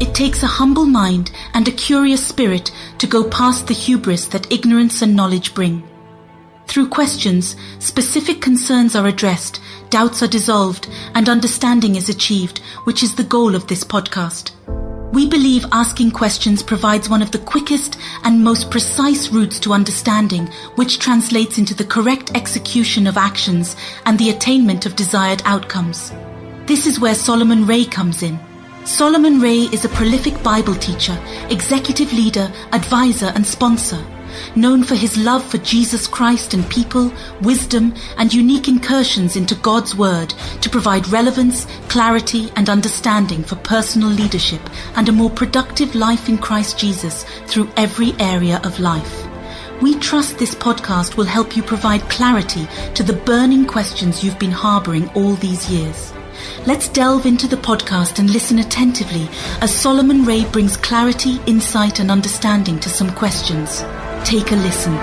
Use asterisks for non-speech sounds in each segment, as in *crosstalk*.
It takes a humble mind and a curious spirit to go past the hubris that ignorance and knowledge bring. Through questions, specific concerns are addressed, doubts are dissolved, and understanding is achieved, which is the goal of this podcast. We believe asking questions provides one of the quickest and most precise routes to understanding, which translates into the correct execution of actions and the attainment of desired outcomes. This is where Solomon Ray comes in. Solomon Ray is a prolific Bible teacher, executive leader, advisor, and sponsor. Known for his love for Jesus Christ and people, wisdom, and unique incursions into God's Word to provide relevance, clarity, and understanding for personal leadership and a more productive life in Christ Jesus through every area of life. We trust this podcast will help you provide clarity to the burning questions you've been harboring all these years. Let's delve into the podcast and listen attentively as Solomon Ray brings clarity, insight, and understanding to some questions. Take a listen.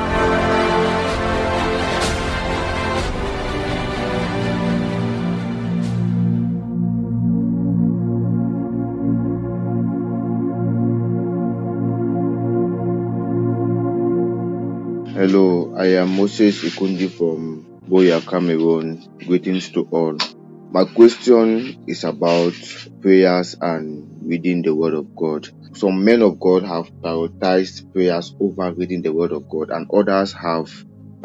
Hello, I am Moses Ikundi from Buea, Cameroon. Greetings to all. My question is about prayers and reading the Word of God. Some men of God have prioritized prayers over reading the Word of God, and others have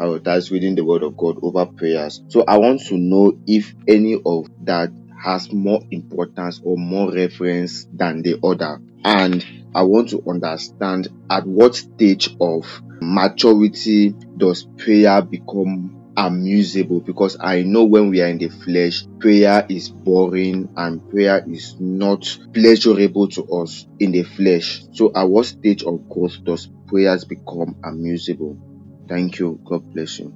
prioritized reading the Word of God over prayers. So I want to know if any of that has more importance or more reference than the other. And I want to understand at what stage of maturity does prayer become amusable because I know when we are in the flesh, prayer is boring and prayer is not pleasurable to us in the flesh. So, at what stage of growth does prayers become amusable? Thank you. God bless you.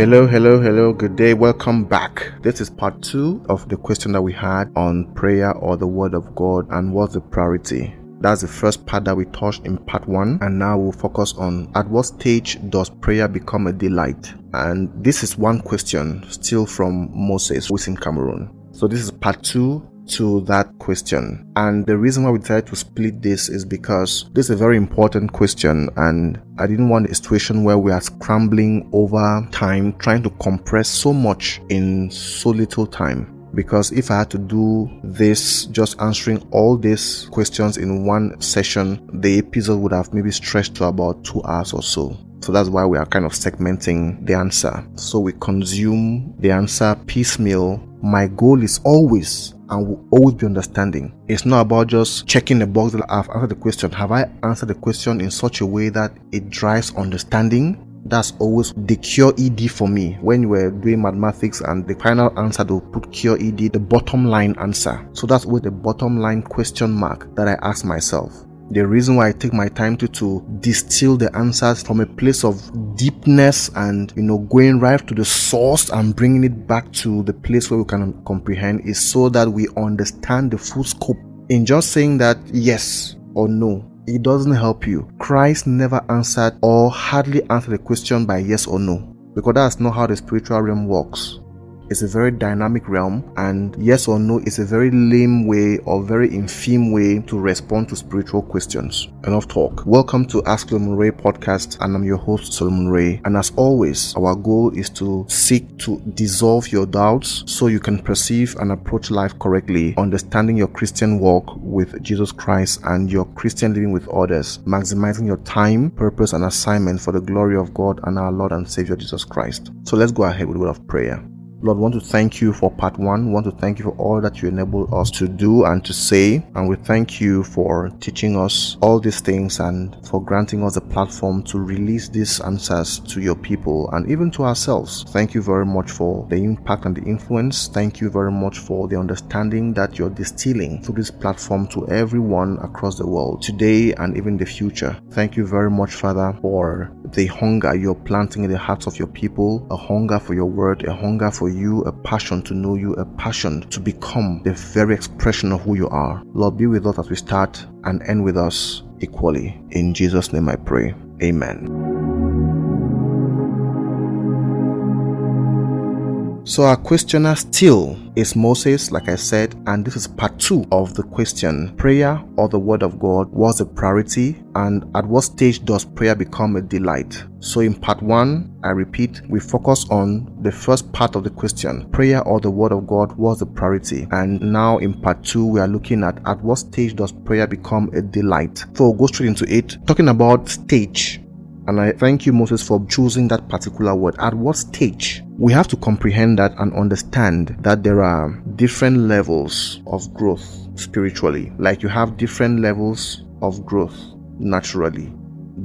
Hello, hello, hello. Good day. Welcome back. This is part two of the question that we had on prayer or the word of God and what's the priority. That's the first part that we touched in part one, and now we'll focus on at what stage does prayer become a delight? And this is one question still from Moses, who is in Cameroon. So, this is part two to that question. And the reason why we decided to split this is because this is a very important question, and I didn't want a situation where we are scrambling over time, trying to compress so much in so little time. Because if I had to do this, just answering all these questions in one session, the episode would have maybe stretched to about two hours or so. So that's why we are kind of segmenting the answer. So we consume the answer piecemeal. My goal is always and will always be understanding. It's not about just checking the box that I've answered the question. Have I answered the question in such a way that it drives understanding? That's always the QED for me. When you were doing mathematics and the final answer they'll put QED, the bottom line answer. So that's with the bottom line question mark that I ask myself the reason why I take my time to, to distill the answers from a place of deepness and, you know, going right to the source and bringing it back to the place where we can comprehend is so that we understand the full scope. In just saying that yes or no, it doesn't help you. Christ never answered or hardly answered the question by yes or no because that's not how the spiritual realm works is a very dynamic realm, and yes or no is a very lame way or very infime way to respond to spiritual questions. Enough talk. Welcome to Ask Solomon Ray podcast, and I'm your host, Solomon Ray. And as always, our goal is to seek to dissolve your doubts so you can perceive and approach life correctly, understanding your Christian walk with Jesus Christ and your Christian living with others, maximizing your time, purpose, and assignment for the glory of God and our Lord and Savior Jesus Christ. So let's go ahead with a word of prayer. Lord, want to thank you for part one. We want to thank you for all that you enable us to do and to say. And we thank you for teaching us all these things and for granting us a platform to release these answers to your people and even to ourselves. Thank you very much for the impact and the influence. Thank you very much for the understanding that you're distilling through this platform to everyone across the world today and even the future. Thank you very much, Father, for the hunger you're planting in the hearts of your people, a hunger for your word, a hunger for you, a passion to know you, a passion to become the very expression of who you are. Lord, be with us as we start and end with us. equally. In Jesus' name I pray. Amen. So our questioner still is Moses, like I said, and this is part two of the question. Prayer or the word of God was a priority, and at what stage does prayer become a delight? So in part one, I repeat, we focus on the first part of the question. Prayer or the word of God was a priority. And now in part two, we are looking at at what stage does prayer become a delight? So we'll go straight into it, talking about stage. And I thank you, Moses, for choosing that particular word. At what stage? We have to comprehend that and understand that there are different levels of growth spiritually. Like you have different levels of growth naturally.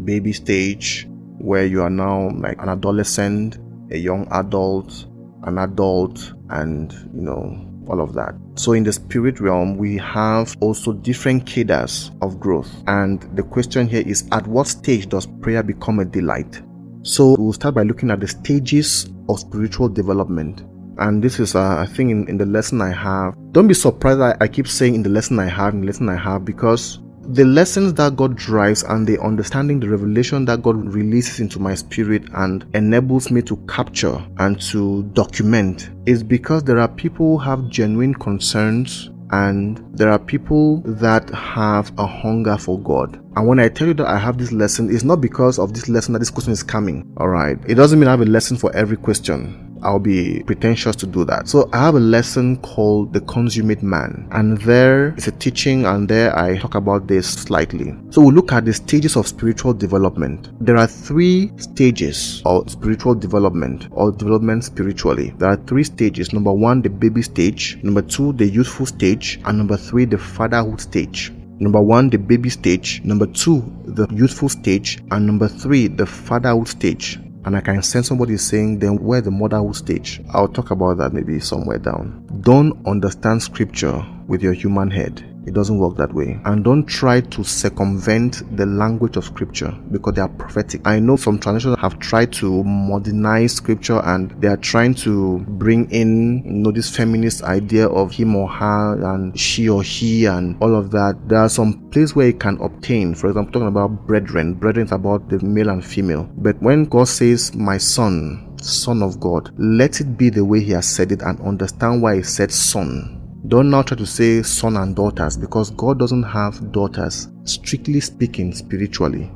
Baby stage, where you are now like an adolescent, a young adult, an adult, and you know, all of that. So in the spirit realm, we have also different cadres of growth. And the question here is at what stage does prayer become a delight? So we'll start by looking at the stages of spiritual development. And this is, uh, I think, in, in the lesson I have. Don't be surprised I, I keep saying in the lesson I have, in the lesson I have, because the lessons that God drives and the understanding, the revelation that God releases into my spirit and enables me to capture and to document is because there are people who have genuine concerns and there are people that have a hunger for God. And when I tell you that I have this lesson, it's not because of this lesson that this question is coming. All right. It doesn't mean I have a lesson for every question. I'll be pretentious to do that. So I have a lesson called The Consummate Man, and there is a teaching, and there I talk about this slightly. So we look at the stages of spiritual development. There are three stages of spiritual development or development spiritually. There are three stages. Number one, the baby stage. Number two, the youthful stage. And number three, the fatherhood stage. Number one, the baby stage. Number two, the youthful stage. And number three, the fatherhood stage and I can sense somebody saying, then where the motherhood stage? I'll talk about that maybe somewhere down. Don't understand scripture with your human head. It doesn't work that way. And don't try to circumvent the language of scripture because they are prophetic. I know some translations have tried to modernize scripture and they are trying to bring in, you know, this feminist idea of him or her and she or he and all of that. There are some places where it can obtain. For example, talking about brethren. Brethren is about the male and female. But when God says, my son, son of God, let it be the way he has said it and understand why he said son don't now try to say son and daughters because God doesn't have daughters, strictly speaking, spiritually.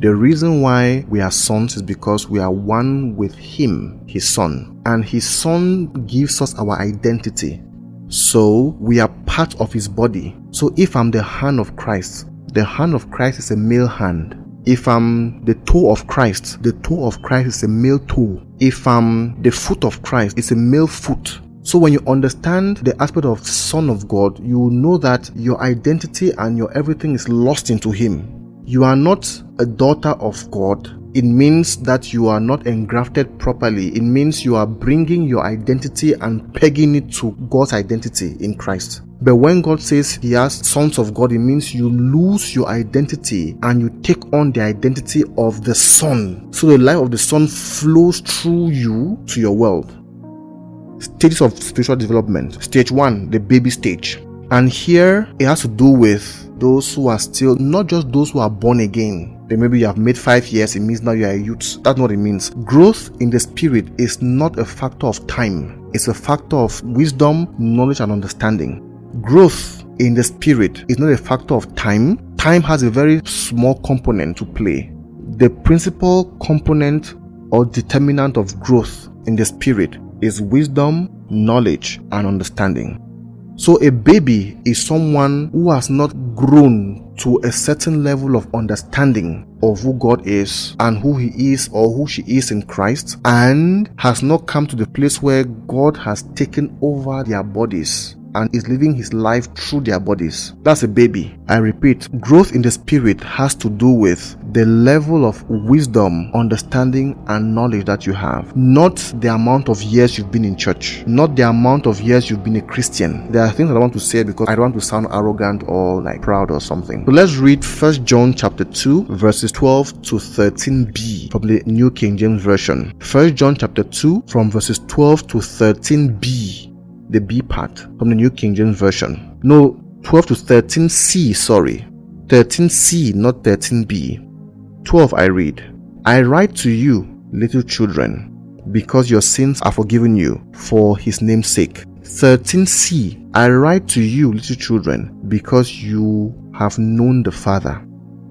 The reason why we are sons is because we are one with Him, His Son, and His Son gives us our identity. So we are part of His body. So if I'm the hand of Christ, the hand of Christ is a male hand. If I'm the toe of Christ, the toe of Christ is a male toe. If I'm the foot of Christ, it's a male foot. So when you understand the aspect of Son of God, you know that your identity and your everything is lost into Him. You are not a daughter of God. It means that you are not engrafted properly. It means you are bringing your identity and pegging it to God's identity in Christ. But when God says He has sons of God, it means you lose your identity and you take on the identity of the Son. So the life of the Son flows through you to your world stages of spiritual development. Stage one, the baby stage. And here it has to do with those who are still not just those who are born again. Then maybe you have made five years, it means now you are a youth. That's what it means. Growth in the spirit is not a factor of time, it's a factor of wisdom, knowledge, and understanding. Growth in the spirit is not a factor of time. Time has a very small component to play. The principal component or determinant of growth in the spirit is wisdom, knowledge, and understanding. So, a baby is someone who has not grown to a certain level of understanding of who God is and who He is or who she is in Christ, and has not come to the place where God has taken over their bodies and is living his life through their bodies. That's a baby. I repeat, growth in the spirit has to do with the level of wisdom, understanding, and knowledge that you have, not the amount of years you've been in church, not the amount of years you've been a Christian. There are things I want to say because I don't want to sound arrogant or like proud or something. So let's read First John chapter 2, verses 12 to 13b from the New King James Version. First John chapter 2, from verses 12 to 13b the B part from the New King James Version. No, 12 to 13C, sorry. 13c, not 13b. 12 I read, I write to you, little children, because your sins are forgiven you for his name's sake. 13c, I write to you, little children, because you have known the Father.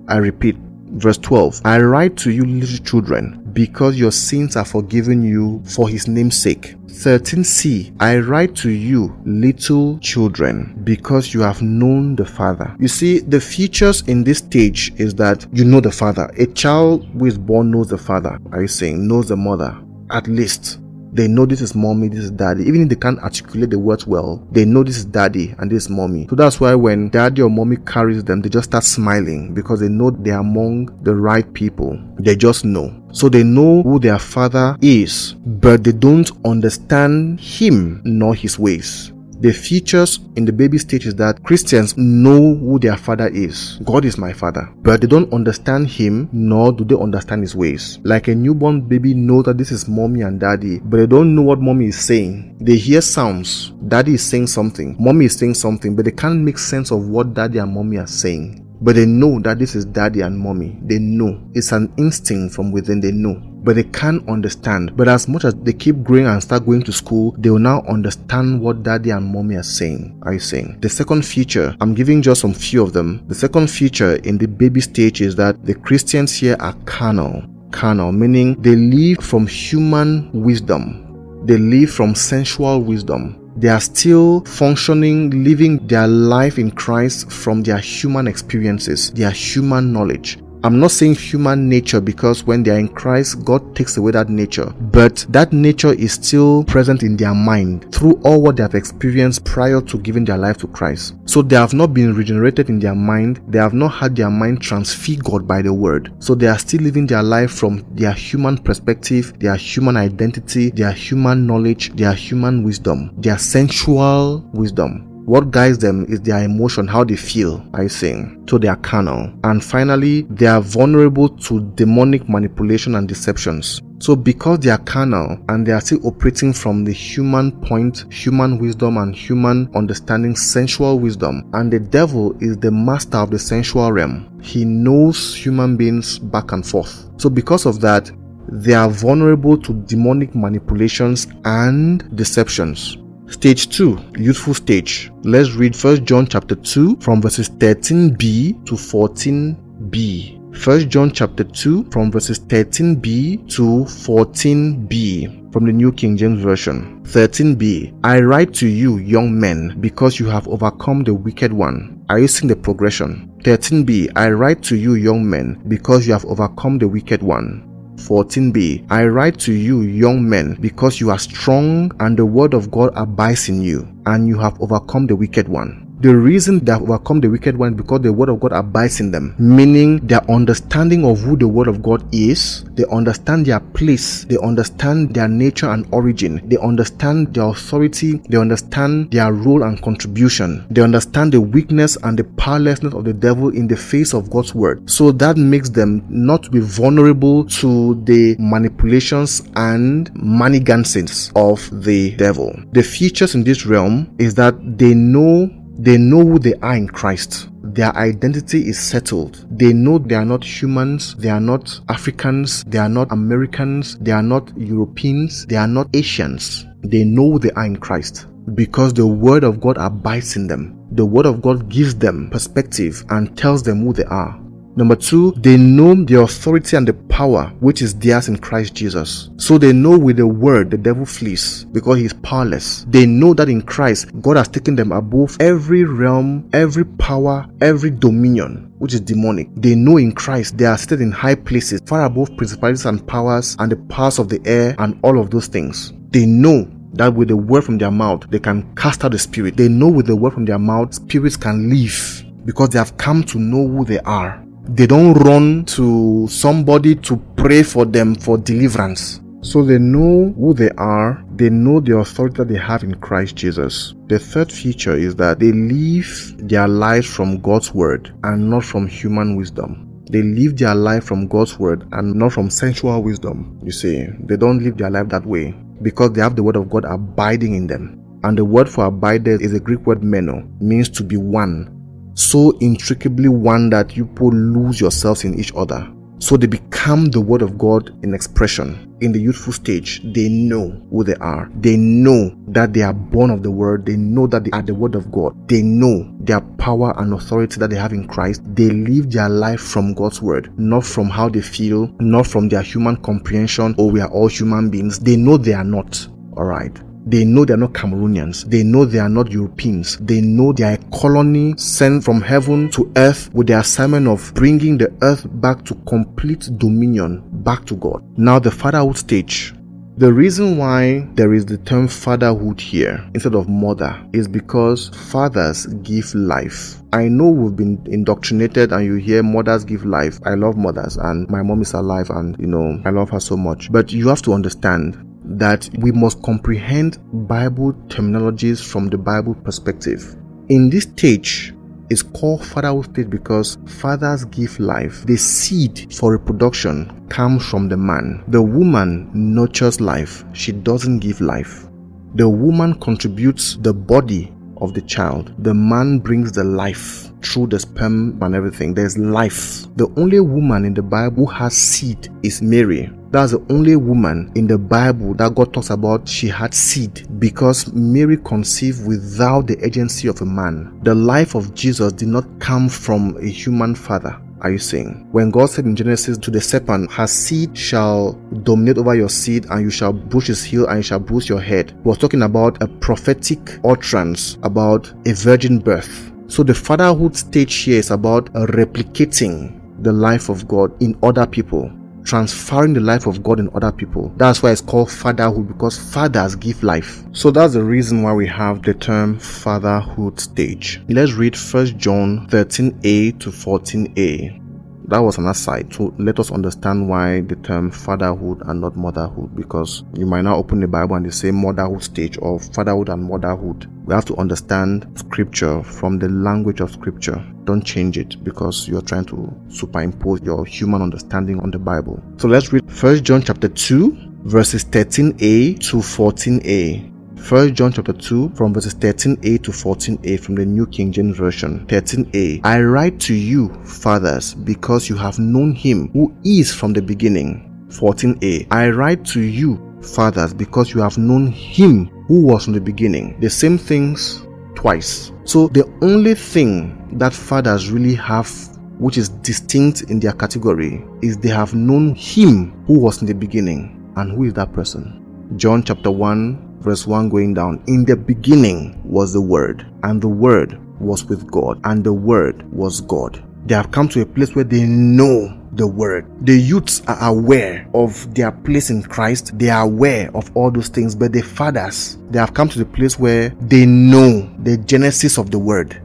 I repeat, verse 12, I write to you, little children, because your sins are forgiven you for his name's sake. 13c I write to you, little children, because you have known the Father. You see, the features in this stage is that you know the Father. A child who is born knows the Father. Are you saying knows the mother? At least they know this is mommy, this is daddy. Even if they can't articulate the words well, they know this is daddy and this is mommy. So that's why when daddy or mommy carries them, they just start smiling because they know they're among the right people. They just know. So they know who their father is, but they don't understand him nor his ways. The features in the baby stage is that Christians know who their father is. God is my father. But they don't understand him, nor do they understand his ways. Like a newborn baby knows that this is mommy and daddy, but they don't know what mommy is saying. They hear sounds. Daddy is saying something. Mommy is saying something, but they can't make sense of what daddy and mommy are saying. But they know that this is daddy and mommy. They know. It's an instinct from within. They know but they can't understand. But as much as they keep growing and start going to school, they will now understand what daddy and mommy are saying. Are you saying? The second feature, I'm giving just some few of them. The second feature in the baby stage is that the Christians here are carnal. Carnal, meaning they live from human wisdom. They live from sensual wisdom they are still functioning, living their life in Christ from their human experiences, their human knowledge. I'm not saying human nature because when they are in Christ, God takes away that nature, but that nature is still present in their mind through all what they have experienced prior to giving their life to Christ. So they have not been regenerated in their mind, they have not had their mind transfigured by the word. So they are still living their life from their human perspective, their human identity, their human knowledge, their human wisdom, their sensual wisdom. What guides them is their emotion, how they feel, I saying, to their carnal. And finally, they are vulnerable to demonic manipulation and deceptions. So because they are carnal and they are still operating from the human point, human wisdom and human understanding, sensual wisdom, and the devil is the master of the sensual realm. He knows human beings back and forth. So because of that, they are vulnerable to demonic manipulations and deceptions. Stage 2, youthful stage. Let's read 1 John chapter 2 from verses 13b to 14b. 1 John chapter 2 from verses 13b to 14b from the New King James Version. 13b I write to you, young men, because you have overcome the wicked one. Are you seeing the progression? 13b I write to you, young men, because you have overcome the wicked one. 14b I write to you, young men, because you are strong and the word of God abides in you, and you have overcome the wicked one. The reason they overcome the wicked one because the word of God abides in them, meaning their understanding of who the word of God is, they understand their place, they understand their nature and origin, they understand their authority, they understand their role and contribution, they understand the weakness and the powerlessness of the devil in the face of God's word. So that makes them not be vulnerable to the manipulations and manigances of the devil. The features in this realm is that they know they know who they are in Christ. Their identity is settled. They know they are not humans, they are not Africans, they are not Americans, they are not Europeans, they are not Asians. They know they are in Christ because the Word of God abides in them. The Word of God gives them perspective and tells them who they are. Number two, they know the authority and the power which is theirs in Christ Jesus. So they know with the word the devil flees because he is powerless. They know that in Christ, God has taken them above every realm, every power, every dominion which is demonic. They know in Christ they are seated in high places, far above principalities and powers and the powers of the air and all of those things. They know that with the word from their mouth they can cast out the spirit. They know with the word from their mouth spirits can leave because they have come to know who they are. They don't run to somebody to pray for them for deliverance. So they know who they are, they know the authority that they have in Christ Jesus. The third feature is that they live their lives from God's word and not from human wisdom. They live their life from God's word and not from sensual wisdom. You see, they don't live their life that way because they have the word of God abiding in them. And the word for abided is a Greek word meno, means to be one, so intricately one that you people lose yourselves in each other. So they become the word of God in expression. In the youthful stage, they know who they are. They know that they are born of the word. They know that they are the word of God. They know their power and authority that they have in Christ. They live their life from God's word, not from how they feel, not from their human comprehension, or oh, we are all human beings. They know they are not. All right. They know they are not Cameroonians. They know they are not Europeans. They know they are a colony sent from heaven to earth with the assignment of bringing the earth back to complete dominion back to God. Now, the fatherhood stage. The reason why there is the term fatherhood here instead of mother is because fathers give life. I know we've been indoctrinated and you hear mothers give life. I love mothers and my mom is alive and you know, I love her so much. But you have to understand that we must comprehend Bible terminologies from the Bible perspective. In this stage, is called fatherhood stage because fathers give life. The seed for reproduction comes from the man. The woman nurtures life. She doesn't give life. The woman contributes the body of the child. The man brings the life through the sperm and everything. There's life. The only woman in the Bible who has seed is Mary. That's the only woman in the Bible that God talks about she had seed because Mary conceived without the agency of a man. The life of Jesus did not come from a human father. Are you saying? When God said in Genesis to the serpent, her seed shall dominate over your seed and you shall bruise his heel and you shall bruise your head. He was talking about a prophetic utterance about a virgin birth. So the fatherhood stage here is about replicating the life of God in other people transferring the life of God in other people. That's why it's called fatherhood because fathers give life. So that's the reason why we have the term fatherhood stage. Let's read 1 John 13a to 14a that was an aside to let us understand why the term fatherhood and not motherhood because you might now open the bible and they say motherhood stage or fatherhood and motherhood. We have to understand scripture from the language of scripture. Don't change it because you're trying to superimpose your human understanding on the bible. So let's read first john chapter 2 verses 13a to 14a First John chapter 2 from verses 13a to 14a from the New King James Version. 13a I write to you, fathers, because you have known him who is from the beginning. 14a I write to you, fathers, because you have known him who was from the beginning. The same things twice. So the only thing that fathers really have which is distinct in their category is they have known him who was in the beginning. And who is that person? John chapter 1 verse 1 going down. In the beginning was the Word, and the Word was with God, and the Word was God. They have come to a place where they know the word. The youths are aware of their place in Christ. They are aware of all those things, but the fathers, they have come to the place where they know the genesis of the word.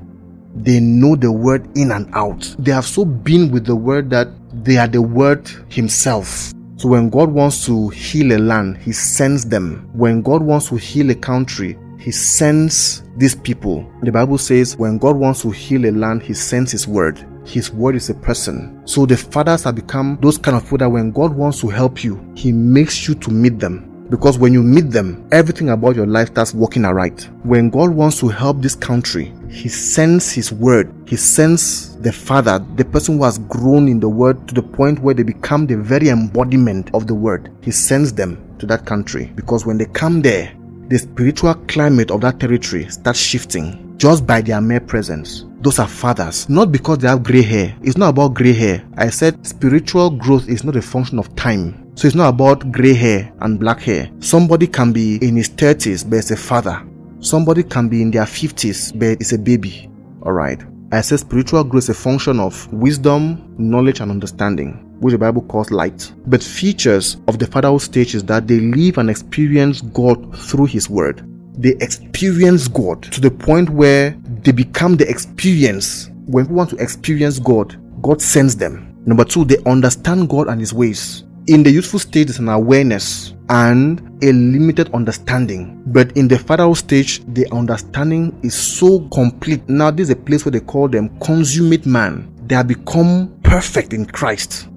They know the word in and out. They have so been with the word that they are the word himself. So when God wants to heal a land, He sends them. When God wants to heal a country, He sends these people. The Bible says when God wants to heal a land, He sends His word. His word is a person. So the fathers have become those kind of people that when God wants to help you, He makes you to meet them. Because when you meet them, everything about your life starts working aright. When God wants to help this country, He sends His word. He sends the Father, the person who has grown in the word to the point where they become the very embodiment of the word. He sends them to that country. Because when they come there, the spiritual climate of that territory starts shifting just by their mere presence. Those are fathers, not because they have gray hair. It's not about gray hair. I said spiritual growth is not a function of time. So it's not about gray hair and black hair. Somebody can be in his 30s, but it's a father. Somebody can be in their 50s, but it's a baby. Alright. I say spiritual growth is a function of wisdom, knowledge, and understanding, which the Bible calls light. But features of the fatherhood stage is that they live and experience God through His Word. They experience God to the point where they become the experience. When we want to experience God, God sends them. Number two, they understand God and His ways. In the youthful stage, is an awareness and a limited understanding. But in the fatherhood stage, the understanding is so complete. Now, this is a place where they call them consummate man. They have become perfect in Christ.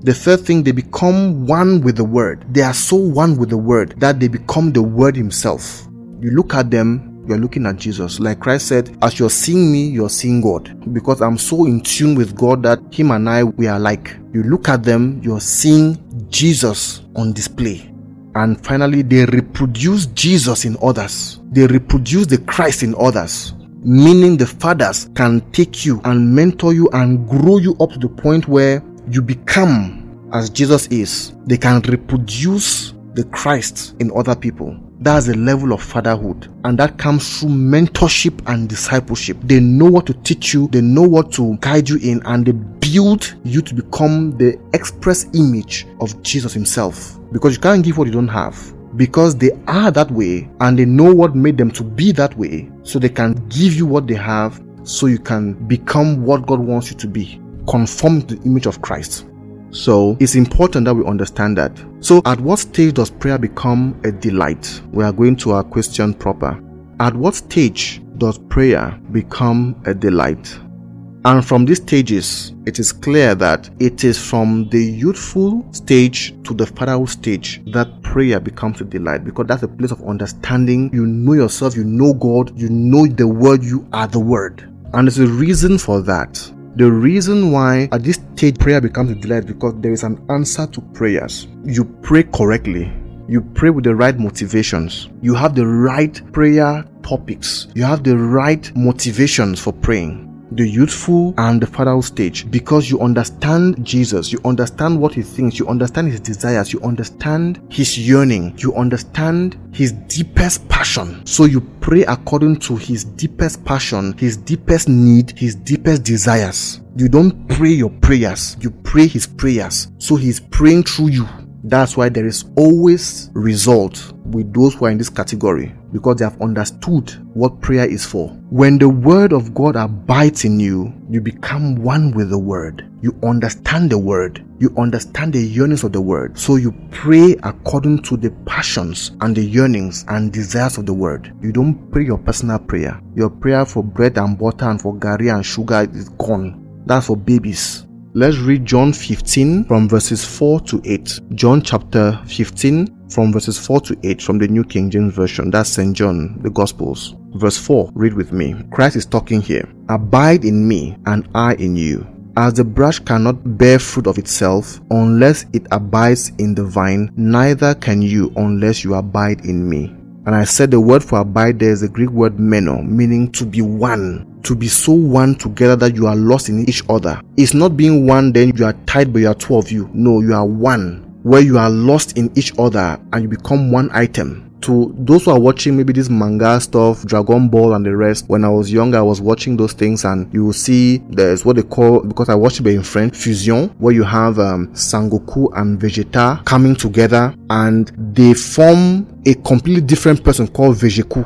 The third thing, they become one with the word. They are so one with the word that they become the word himself. You look at them, you're looking at Jesus. Like Christ said, as you're seeing me, you're seeing God. Because I'm so in tune with God that Him and I, we are like. You look at them, you're seeing Jesus on display. And finally, they reproduce Jesus in others. They reproduce the Christ in others. Meaning the fathers can take you and mentor you and grow you up to the point where you become as Jesus is. They can reproduce the Christ in other people. That's the level of fatherhood. And that comes through mentorship and discipleship. They know what to teach you, they know what to guide you in, and they build you to become the express image of Jesus Himself. Because you can't give what you don't have. Because they are that way and they know what made them to be that way, so they can give you what they have so you can become what God wants you to be. Conform to the image of Christ. So it's important that we understand that. So, at what stage does prayer become a delight? We are going to our question proper. At what stage does prayer become a delight? And from these stages, it is clear that it is from the youthful stage to the fatherhood stage that prayer becomes a delight because that's a place of understanding. You know yourself, you know God, you know the word, you are the word. And there's a reason for that. The reason why at this stage prayer becomes a delight because there is an answer to prayers. You pray correctly. You pray with the right motivations. You have the right prayer topics. You have the right motivations for praying the youthful and the fatherhood stage because you understand Jesus, you understand what he thinks, you understand his desires, you understand his yearning, you understand his deepest passion. So you pray according to his deepest passion, his deepest need, his deepest desires. You don't pray your prayers, you pray his prayers. So he's praying through you. That's why there is always result with those who are in this category because they have understood what prayer is for. When the word of God abides in you, you become one with the word. You understand the word. You understand the yearnings of the word. So you pray according to the passions and the yearnings and desires of the word. You don't pray your personal prayer. Your prayer for bread and butter and for gari and sugar is gone. That's for babies. Let's read John 15 from verses 4 to 8. John chapter 15 from verses 4 to 8 from the New King James Version. That's St. John, the Gospels. Verse 4, read with me. Christ is talking here. Abide in me and I in you. As the branch cannot bear fruit of itself unless it abides in the vine, neither can you unless you abide in me. And I said the word for abide there is the Greek word meno, meaning to be one to be so one together that you are lost in each other. It's not being one, then you are tied, but you are two of you. No, you are one, where you are lost in each other and you become one item to those who are watching maybe this manga stuff, Dragon Ball and the rest, when I was young, I was watching those things and you will see there's what they call, because I watched it in French, fusion, where you have um, Sangoku and Vegeta coming together and they form a completely different person called Vegeku.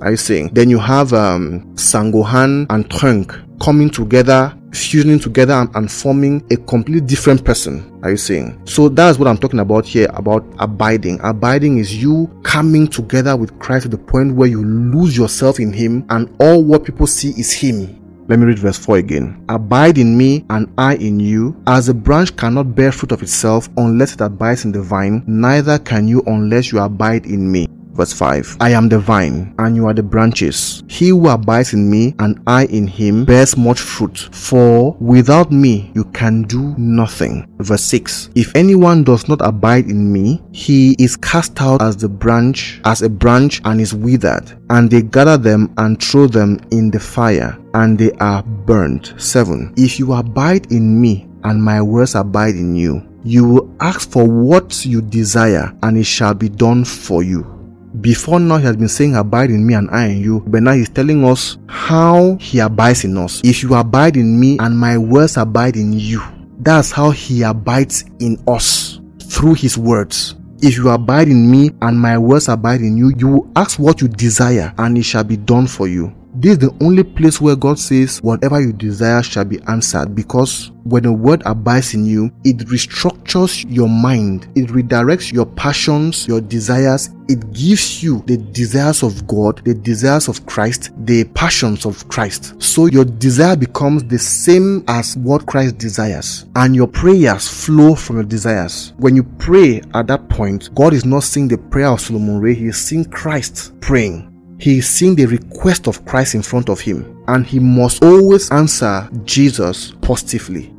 Are you saying? Then you have um, Sangohan and Trunk coming together, fusing together and, and, forming a completely different person. Are you saying? So that's what I'm talking about here about abiding. Abiding is you coming together with Christ to the point where you lose yourself in Him and all what people see is Him. Let me read verse 4 again. Abide in me and I in you. As a branch cannot bear fruit of itself unless it abides in the vine, neither can you unless you abide in me. Verse 5 I am the vine, and you are the branches. He who abides in me, and I in him, bears much fruit, for without me you can do nothing. Verse 6 If anyone does not abide in me, he is cast out as the branch, as a branch, and is withered, and they gather them and throw them in the fire, and they are burnt. 7 If you abide in me, and my words abide in you, you will ask for what you desire, and it shall be done for you. Before now, he has been saying, Abide in me and I in you. But now he's telling us how he abides in us. If you abide in me and my words abide in you, that's how he abides in us through his words. If you abide in me and my words abide in you, you will ask what you desire and it shall be done for you. This is the only place where God says, Whatever you desire shall be answered. Because when the word abides in you, it restructures your mind, it redirects your passions, your desires, it gives you the desires of God, the desires of Christ, the passions of Christ. So your desire becomes the same as what Christ desires, and your prayers flow from your desires. When you pray at that point, God is not seeing the prayer of Solomon Ray, he is seeing Christ praying. He is seeing the request of Christ in front of him, and he must always answer Jesus positively.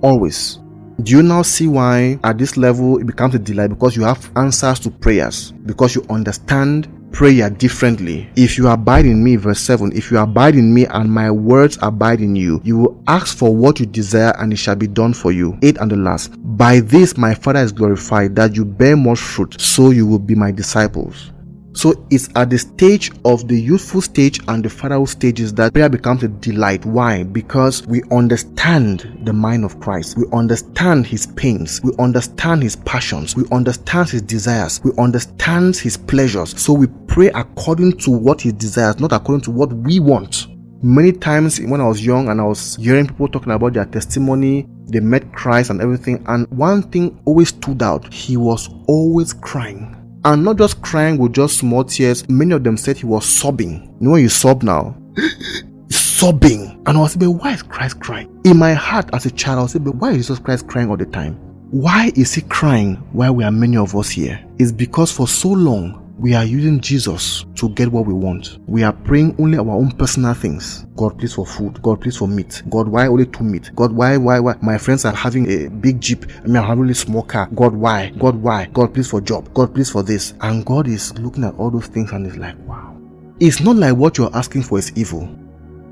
Always. Do you now see why at this level it becomes a delight? Because you have answers to prayers, because you understand prayer differently. If you abide in me, verse 7, if you abide in me and my words abide in you, you will ask for what you desire and it shall be done for you. 8 and the last. By this my Father is glorified that you bear much fruit, so you will be my disciples. So it's at the stage of the youthful stage and the fatherhood stages that prayer becomes a delight. Why? Because we understand the mind of Christ. We understand his pains. We understand his passions. We understand his desires. We understand his pleasures. So we pray according to what he desires, not according to what we want. Many times when I was young and I was hearing people talking about their testimony, they met Christ and everything, and one thing always stood out. He was always crying and not just crying with just small tears. Many of them said he was sobbing. You know when you sob now? *gasps* sobbing. And I was saying, why is Christ crying? In my heart as a child, I was saying, but why is Jesus Christ crying all the time? Why is he crying while we are many of us here? It's because for so long we are using Jesus to get what we want. We are praying only our own personal things. God, please for food. God, please for meat. God, why only two meat? God, why, why, why? My friends are having a big jeep. I mean, I'm having a small car. God, why? God, why? God, please for job. God, please for this. And God is looking at all those things and is like, wow. It's not like what you're asking for is evil.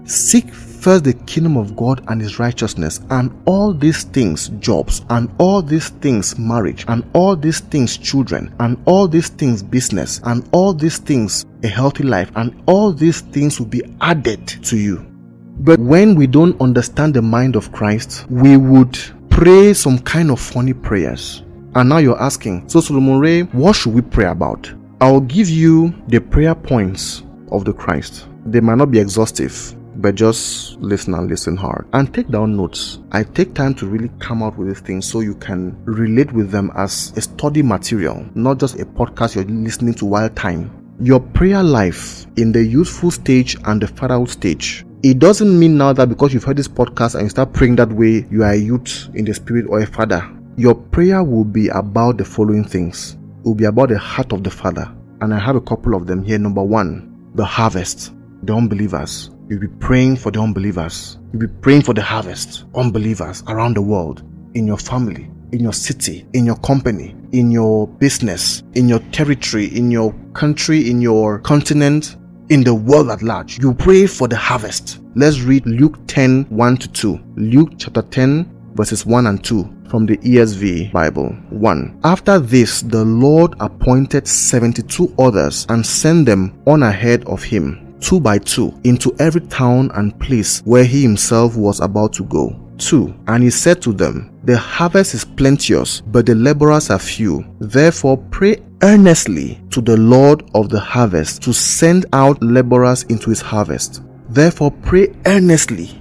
Seek first the kingdom of God and his righteousness, and all these things, jobs, and all these things, marriage, and all these things, children, and all these things, business, and all these things, a healthy life, and all these things will be added to you. But when we don't understand the mind of Christ, we would pray some kind of funny prayers. And now you're asking, so Solomon Ray, what should we pray about? I'll give you the prayer points of the Christ. They might not be exhaustive, but just listen and listen hard and take down notes. I take time to really come out with these things so you can relate with them as a study material, not just a podcast you're listening to while time. Your prayer life in the youthful stage and the fatherhood stage. It doesn't mean now that because you've heard this podcast and you start praying that way, you are a youth in the spirit or a father. Your prayer will be about the following things. It will be about the heart of the Father. And I have a couple of them here. Number one, the harvest, the unbelievers. You'll be praying for the unbelievers. You'll be praying for the harvest, unbelievers around the world, in your family, in your city, in your company, in your business, in your territory, in your country, in your continent, in the world at large. You pray for the harvest. Let's read Luke 10 1 to 2. Luke chapter 10, verses 1 and 2 from the ESV Bible. 1. After this, the Lord appointed 72 others and sent them on ahead of him two by two into every town and place where he himself was about to go. 2. And he said to them, The harvest is plenteous, but the laborers are few. Therefore, pray earnestly to the Lord of the harvest to send out laborers into his harvest. Therefore, pray earnestly.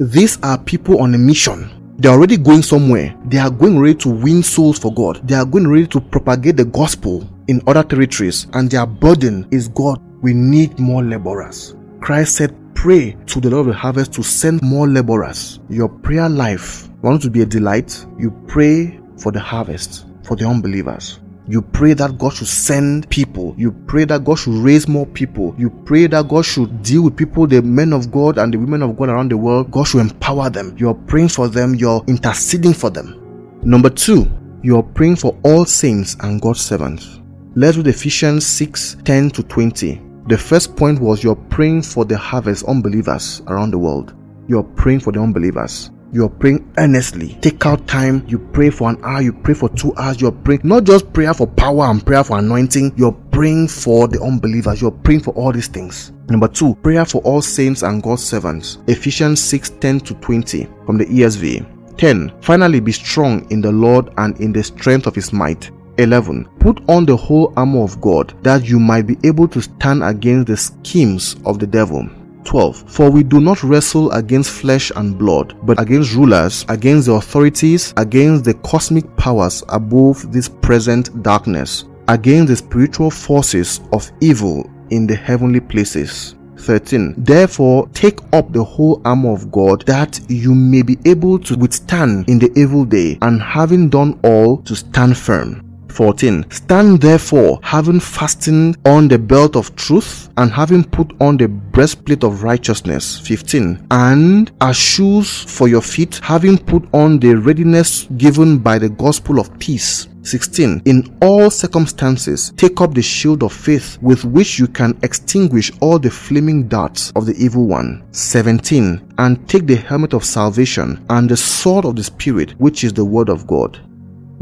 These are people on a mission. They are already going somewhere. They are going ready to win souls for God. They are going ready to propagate the gospel in other territories, and their burden is God we need more laborers. Christ said, Pray to the Lord of the harvest to send more laborers. Your prayer life want to be a delight. You pray for the harvest, for the unbelievers. You pray that God should send people. You pray that God should raise more people. You pray that God should deal with people, the men of God and the women of God around the world. God should empower them. You're praying for them. You're interceding for them. Number two, you're praying for all saints and God's servants. Let's read Ephesians 6 10 to 20. The first point was you're praying for the harvest unbelievers around the world. You're praying for the unbelievers. You're praying earnestly. Take out time. You pray for an hour. You pray for two hours. You're praying not just prayer for power and prayer for anointing. You're praying for the unbelievers. You're praying for all these things. Number two, prayer for all saints and God's servants. Ephesians 6 10 to 20 from the ESV. 10. Finally, be strong in the Lord and in the strength of his might 11. Put on the whole armor of God that you might be able to stand against the schemes of the devil. 12. For we do not wrestle against flesh and blood, but against rulers, against the authorities, against the cosmic powers above this present darkness, against the spiritual forces of evil in the heavenly places. 13. Therefore, take up the whole armor of God that you may be able to withstand in the evil day, and having done all, to stand firm. 14. Stand therefore, having fastened on the belt of truth, and having put on the breastplate of righteousness. 15. And as shoes for your feet, having put on the readiness given by the gospel of peace. 16. In all circumstances, take up the shield of faith with which you can extinguish all the flaming darts of the evil one. 17. And take the helmet of salvation and the sword of the Spirit, which is the word of God.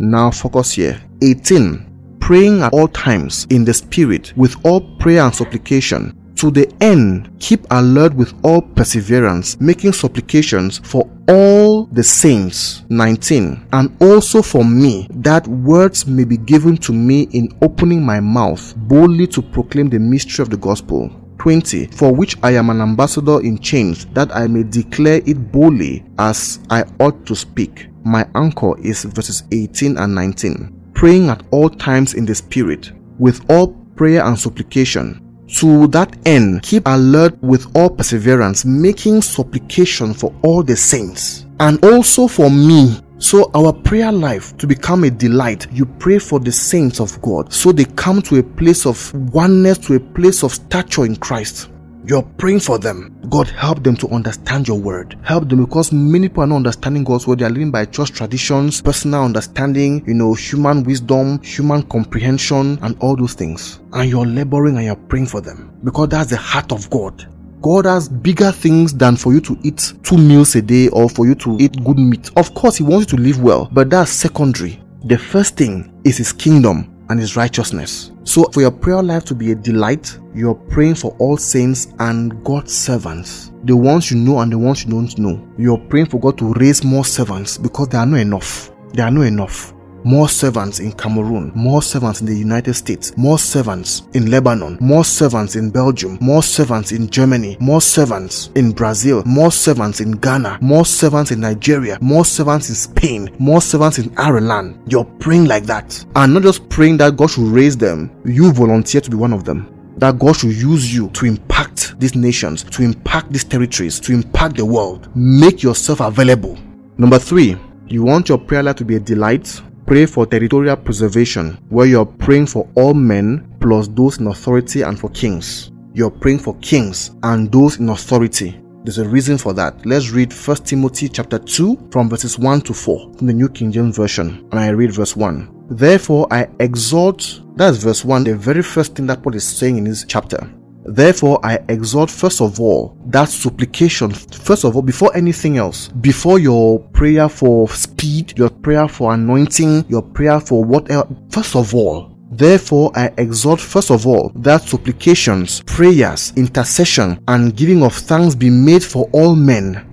Now focus here. 18. Praying at all times in the Spirit with all prayer and supplication to the end, keep alert with all perseverance, making supplications for all the saints. 19. And also for me, that words may be given to me in opening my mouth boldly to proclaim the mystery of the gospel. 20. For which I am an ambassador in chains, that I may declare it boldly as I ought to speak. My anchor is verses 18 and 19. Praying at all times in the Spirit, with all prayer and supplication to that end, keep alert with all perseverance, making supplication for all the saints and also for me. So, our prayer life to become a delight, you pray for the saints of God so they come to a place of oneness, to a place of stature in Christ. You're praying for them. God help them to understand your word. Help them because many people are not understanding God's word. They are living by church traditions, personal understanding, you know, human wisdom, human comprehension, and all those things. And you're laboring and you're praying for them because that's the heart of God. God has bigger things than for you to eat two meals a day or for you to eat good meat. Of course, He wants you to live well, but that's secondary. The first thing is His kingdom and His righteousness. So, for your prayer life to be a delight, you're praying for all saints and God's servants, the ones you know and the ones you don't know. You're praying for God to raise more servants because there are not enough. There are not enough more servants in Cameroon, more servants in the United States, more servants in Lebanon, more servants in Belgium, more servants in Germany, more servants in Brazil, more servants in Ghana, more servants in Nigeria, more servants in Spain, more servants in Ireland. You're praying like that. And not just praying that God should raise them, you volunteer to be one of them that God should use you to impact these nations, to impact these territories, to impact the world. Make yourself available. Number three, you want your prayer life to be a delight pray for territorial preservation, where you're praying for all men plus those in authority and for kings. You're praying for kings and those in authority. There's a reason for that. Let's read 1 Timothy chapter 2 from verses 1 to 4 in the New King James Version. And I read verse 1. Therefore I exhort, that's verse 1, the very first thing that Paul is saying in this chapter. Therefore, I exhort first of all that supplication, first of all, before anything else, before your prayer for speed, your prayer for anointing, your prayer for whatever, first of all, Therefore, I exhort first of all that supplications, prayers, intercession, and giving of thanks be made for all men.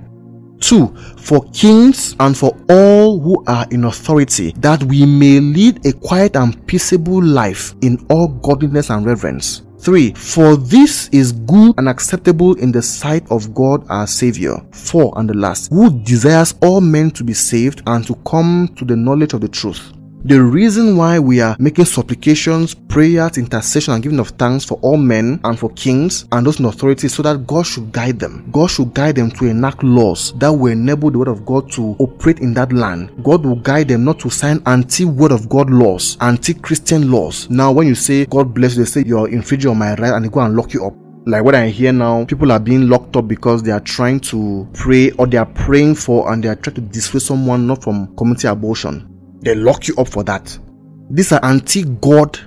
2. For kings and for all who are in authority, that we may lead a quiet and peaceable life in all godliness and reverence. 3. For this is good and acceptable in the sight of God our Savior. 4. And the last, who desires all men to be saved and to come to the knowledge of the truth. The reason why we are making supplications, prayers, intercession, and giving of thanks for all men and for kings and those in authority so that God should guide them. God should guide them to enact laws that will enable the word of God to operate in that land. God will guide them not to sign anti word of God laws, anti Christian laws. Now, when you say God bless you, they say you're infringing on my right and they go and lock you up like what I hear now, people are being locked up because they are trying to pray or they are praying for and they are trying to dissuade someone not from committing abortion. They lock you up for that. These are anti God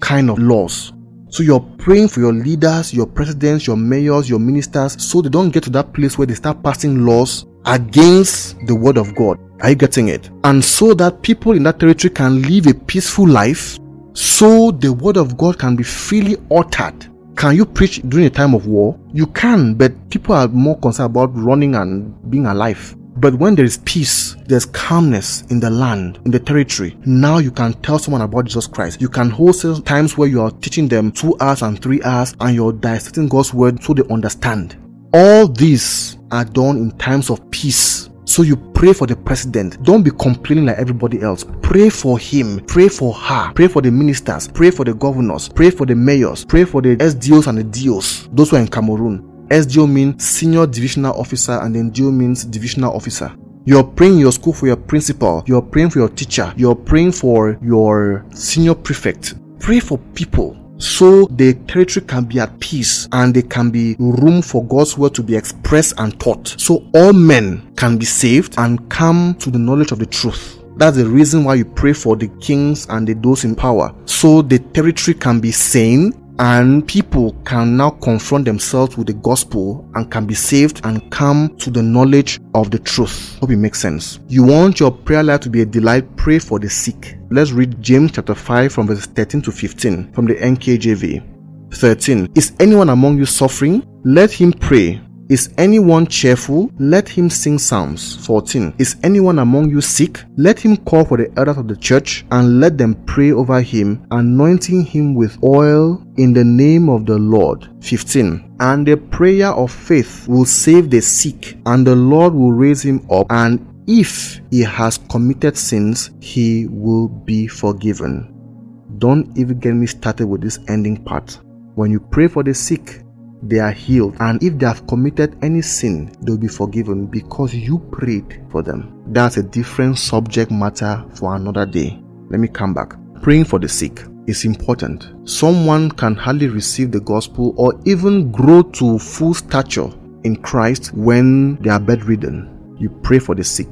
kind of laws. So you're praying for your leaders, your presidents, your mayors, your ministers, so they don't get to that place where they start passing laws against the word of God. Are you getting it? And so that people in that territory can live a peaceful life, so the word of God can be freely uttered. Can you preach during a time of war? You can, but people are more concerned about running and being alive. But when there is peace, there's calmness in the land, in the territory. Now you can tell someone about Jesus Christ. You can hold times where you are teaching them two hours and three hours and you're dissecting God's word so they understand. All these are done in times of peace. So you pray for the president. Don't be complaining like everybody else. Pray for him. Pray for her. Pray for the ministers. Pray for the governors. Pray for the mayors. Pray for the SDOs and the DOs. Those who are in Cameroon. SDO means Senior Divisional Officer and then DO means Divisional Officer. You're praying in your school for your principal. You're praying for your teacher. You're praying for your senior prefect. Pray for people so the territory can be at peace and there can be room for God's word to be expressed and taught. So all men can be saved and come to the knowledge of the truth. That's the reason why you pray for the kings and the those in power. So the territory can be sane and people can now confront themselves with the gospel and can be saved and come to the knowledge of the truth. Hope it makes sense. You want your prayer life to be a delight, pray for the sick. Let's read James chapter 5 from verse 13 to 15 from the NKJV. 13. Is anyone among you suffering? Let him pray. Is anyone cheerful? Let him sing psalms. 14. Is anyone among you sick? Let him call for the elders of the church and let them pray over him, anointing him with oil in the name of the Lord. 15. And the prayer of faith will save the sick, and the Lord will raise him up, and if he has committed sins, he will be forgiven. Don't even get me started with this ending part. When you pray for the sick, they are healed. And if they have committed any sin, they'll be forgiven because you prayed for them. That's a different subject matter for another day. Let me come back. Praying for the sick is important. Someone can hardly receive the gospel or even grow to full stature in Christ when they are bedridden. You pray for the sick.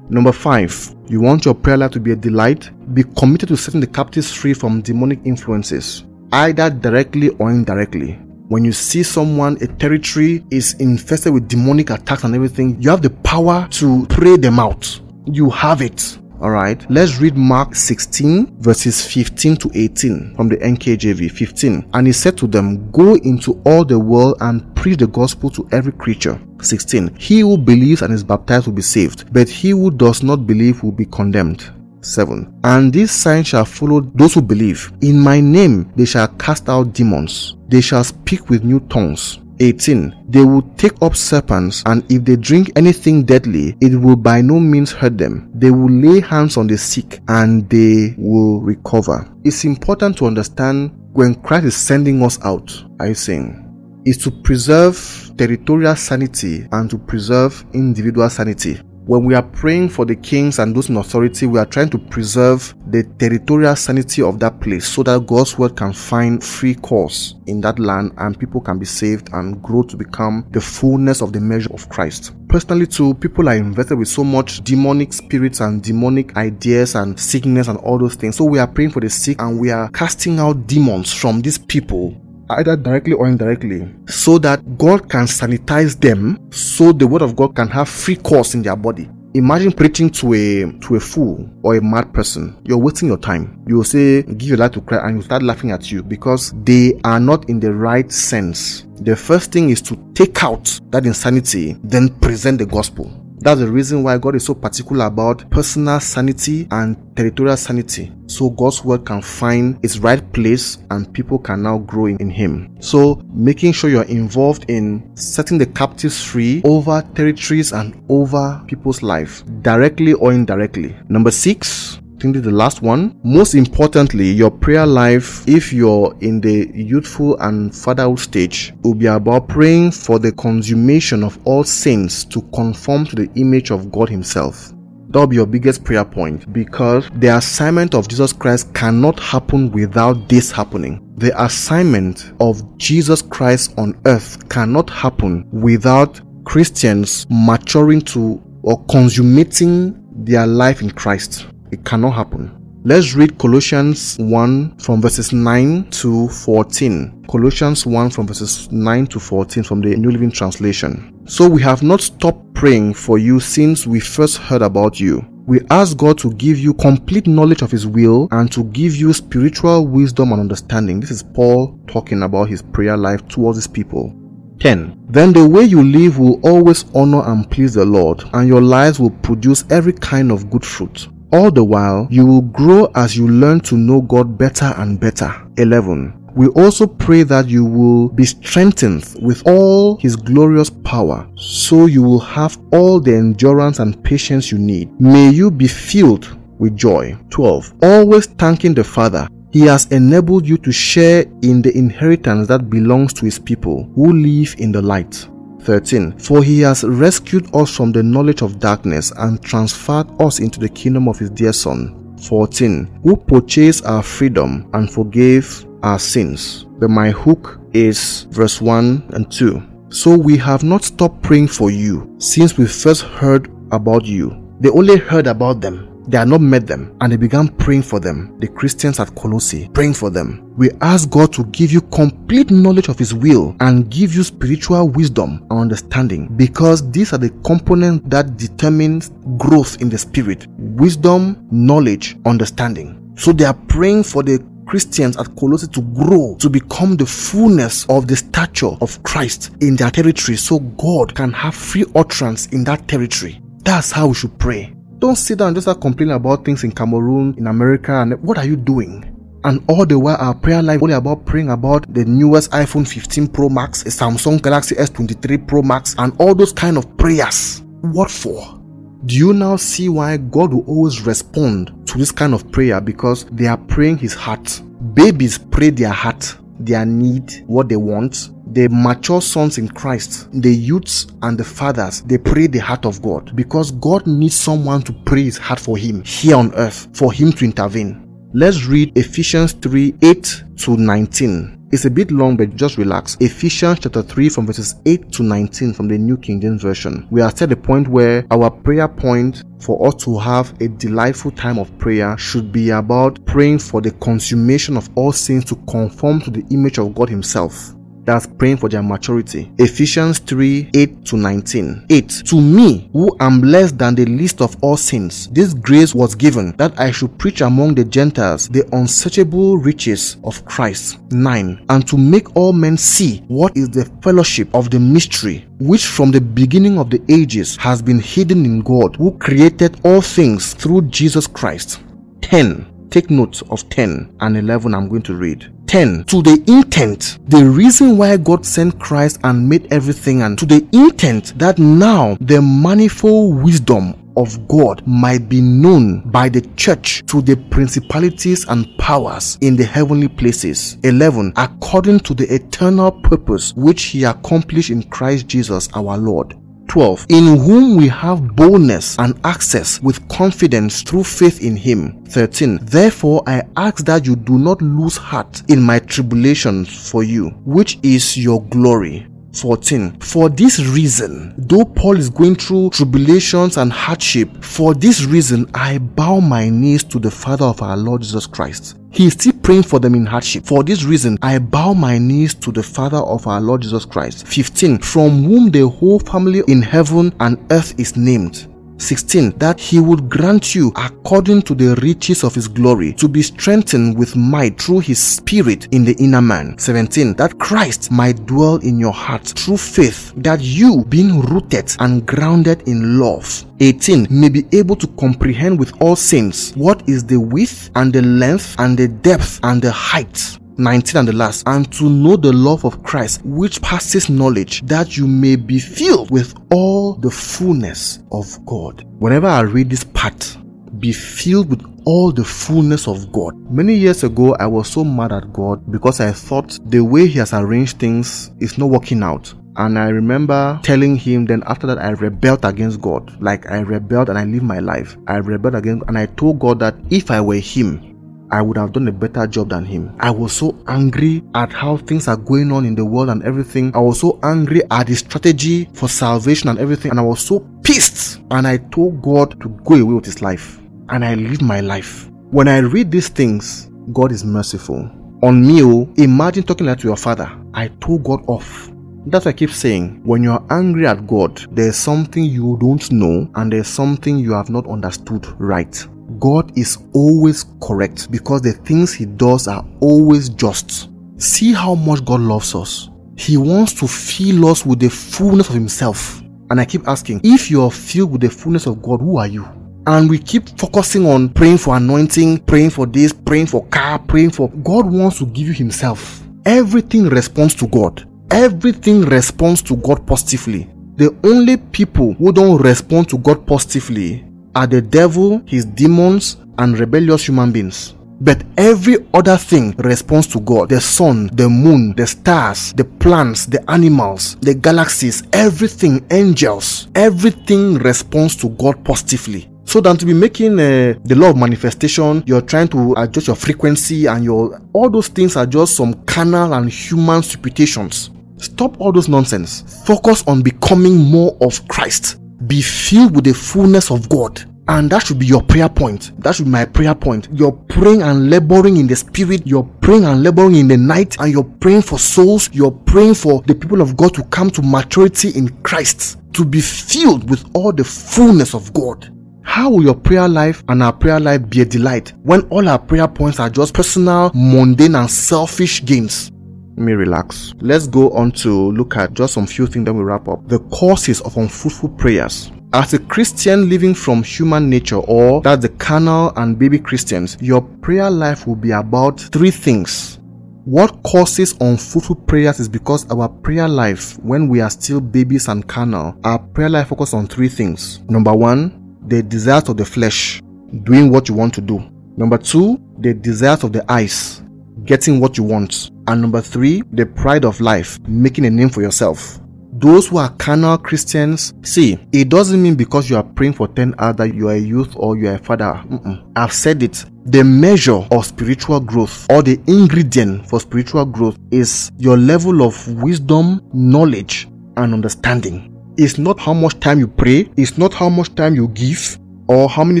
Number five, you want your prayer life to be a delight? Be committed to setting the captives free from demonic influences, either directly or indirectly when you see someone, a territory is infested with demonic attacks and everything, you have the power to pray them out. You have it. All right, let's read Mark 16, verses 15 to 18 from the NKJV. 15. And he said to them, Go into all the world and preach the gospel to every creature. 16. He who believes and is baptized will be saved, but he who does not believe will be condemned. 7. And this sign shall follow those who believe. In my name they shall cast out demons. They shall speak with new tongues. 18. They will take up serpents, and if they drink anything deadly, it will by no means hurt them. They will lay hands on the sick, and they will recover. It's important to understand when Christ is sending us out, I saying, is to preserve territorial sanity and to preserve individual sanity when we are praying for the kings and those in authority, we are trying to preserve the territorial sanity of that place so that God's word can find free course in that land and people can be saved and grow to become the fullness of the measure of Christ. Personally, too, people are invested with so much demonic spirits and demonic ideas and sickness and all those things. So we are praying for the sick and we are casting out demons from these people either directly or indirectly, so that God can sanitize them so the word of God can have free course in their body. Imagine preaching to a to a fool or a mad person. You're wasting your time. You will say, give your life to Christ, and you start laughing at you because they are not in the right sense. The first thing is to take out that insanity, then present the gospel. That's the reason why God is so particular about personal sanity and territorial sanity. So God's word can find its right place and people can now grow in, in Him. So making sure you're involved in setting the captives free over territories and over people's life, directly or indirectly. Number six, think this is the last one. Most importantly, your prayer life, if you're in the youthful and fatherhood stage, will be about praying for the consummation of all saints to conform to the image of God Himself. That'll be your biggest prayer point because the assignment of Jesus Christ cannot happen without this happening. The assignment of Jesus Christ on earth cannot happen without Christians maturing to or consummating their life in Christ. It cannot happen. Let's read Colossians 1 from verses 9 to 14. Colossians 1 from verses 9 to 14 from the New Living Translation. So we have not stopped praying for you since we first heard about you. We ask God to give you complete knowledge of His will and to give you spiritual wisdom and understanding. This is Paul talking about his prayer life towards his people. 10. Then the way you live will always honor and please the Lord, and your lives will produce every kind of good fruit. All the while, you will grow as you learn to know God better and better. 11. We also pray that you will be strengthened with all His glorious power, so you will have all the endurance and patience you need. May you be filled with joy. 12. Always thanking the Father. He has enabled you to share in the inheritance that belongs to His people who live in the light. 13. For he has rescued us from the knowledge of darkness and transferred us into the kingdom of his dear Son. 14. Who purchased our freedom and forgave our sins. But my hook is verse 1 and 2. So we have not stopped praying for you since we first heard about you. They only heard about them they had not met them and they began praying for them, the Christians at Colossae, praying for them. We ask God to give you complete knowledge of His will and give you spiritual wisdom and understanding because these are the components that determines growth in the spirit wisdom, knowledge, understanding. So they are praying for the Christians at Colossae to grow to become the fullness of the stature of Christ in their territory so God can have free utterance in that territory. That's how we should pray. Don't sit down and just start complaining about things in Cameroon, in America, and what are you doing? And all the while, our prayer life only about praying about the newest iPhone 15 Pro Max, a Samsung Galaxy S23 Pro Max, and all those kind of prayers. What for? Do you now see why God will always respond to this kind of prayer? Because they are praying His heart. Babies pray their heart, their need, what they want, the mature sons in Christ, the youths and the fathers, they pray the heart of God because God needs someone to pray his heart for him here on earth, for him to intervene. Let's read Ephesians 3 8 to 19. It's a bit long, but just relax. Ephesians chapter 3 from verses 8 to 19 from the New King James Version. We are at the point where our prayer point for us to have a delightful time of prayer should be about praying for the consummation of all sins to conform to the image of God Himself. That's praying for their maturity. Ephesians 3 8 to 19. 8. To me, who am less than the least of all sins, this grace was given that I should preach among the Gentiles the unsearchable riches of Christ. 9. And to make all men see what is the fellowship of the mystery, which from the beginning of the ages has been hidden in God, who created all things through Jesus Christ. 10. Take note of 10 and 11 I'm going to read. 10 to the intent the reason why god sent christ and made everything and to the intent that now the manifold wisdom of God might be known by the church to the principalities and powers in the heavenly places. 11. According to the eternal purpose which he accomplished in Christ Jesus our Lord. 12. In whom we have boldness and access with confidence through faith in him. 13. Therefore I ask that you do not lose heart in my tribulations for you, which is your glory. 14. For this reason, though Paul is going through tribulations and hardship, for this reason I bow my knees to the Father of our Lord Jesus Christ. He is still praying for them in hardship. For this reason, I bow my knees to the Father of our Lord Jesus Christ. 15. From whom the whole family in heaven and earth is named 16 that he would grant you according to the riches of his glory to be strengthened with might through his spirit in the inner man. 17 that christ might dwell in your heart through faith that you being rooted and grounded in love. 18 may be able to comprehend with all saints what is the width and the length and the depth and the height 19 and the last, and to know the love of Christ, which passes knowledge, that you may be filled with all the fullness of God. Whenever I read this part, be filled with all the fullness of God. Many years ago, I was so mad at God because I thought the way He has arranged things is not working out. And I remember telling him then after that I rebelled against God. Like I rebelled and I lived my life. I rebelled against and I told God that if I were him, I would have done a better job than him. I was so angry at how things are going on in the world and everything. I was so angry at the strategy for salvation and everything. And I was so pissed. And I told God to go away with his life. And I lived my life. When I read these things, God is merciful. On me, oh, imagine talking like to your father. I told God off. That's why I keep saying when you're angry at God, there's something you don't know and there's something you have not understood right. God is always correct because the things He does are always just. See how much God loves us. He wants to fill us with the fullness of Himself. And I keep asking, if you are filled with the fullness of God, who are you? And we keep focusing on praying for anointing, praying for this, praying for car, praying for. God wants to give you Himself. Everything responds to God. Everything responds to God positively. The only people who don't respond to God positively are the devil, his demons, and rebellious human beings. But every other thing responds to God. The sun, the moon, the stars, the plants, the animals, the galaxies, everything, angels, everything responds to God positively. So than to be making uh, the law of manifestation, you're trying to adjust your frequency and your all those things are just some carnal and human supputations. Stop all those nonsense. Focus on becoming more of Christ. Be filled with the fullness of God. And that should be your prayer point. That should be my prayer point. You're praying and laboring in the spirit. You're praying and laboring in the night. And you're praying for souls. You're praying for the people of God to come to maturity in Christ. To be filled with all the fullness of God. How will your prayer life and our prayer life be a delight when all our prayer points are just personal, mundane, and selfish gains? Me relax. Let's go on to look at just some few things that we wrap up. The causes of unfruitful prayers. As a Christian living from human nature, or that the carnal and baby Christians, your prayer life will be about three things. What causes unfruitful prayers is because our prayer life, when we are still babies and carnal, our prayer life focuses on three things. Number one, the desires of the flesh, doing what you want to do. Number two, the desires of the eyes, getting what you want. And number three, the pride of life, making a name for yourself. Those who are carnal Christians, see, it doesn't mean because you are praying for 10 hours that you are a youth or you are a father. Mm-mm. I've said it. The measure of spiritual growth or the ingredient for spiritual growth is your level of wisdom, knowledge, and understanding. It's not how much time you pray, it's not how much time you give, or how many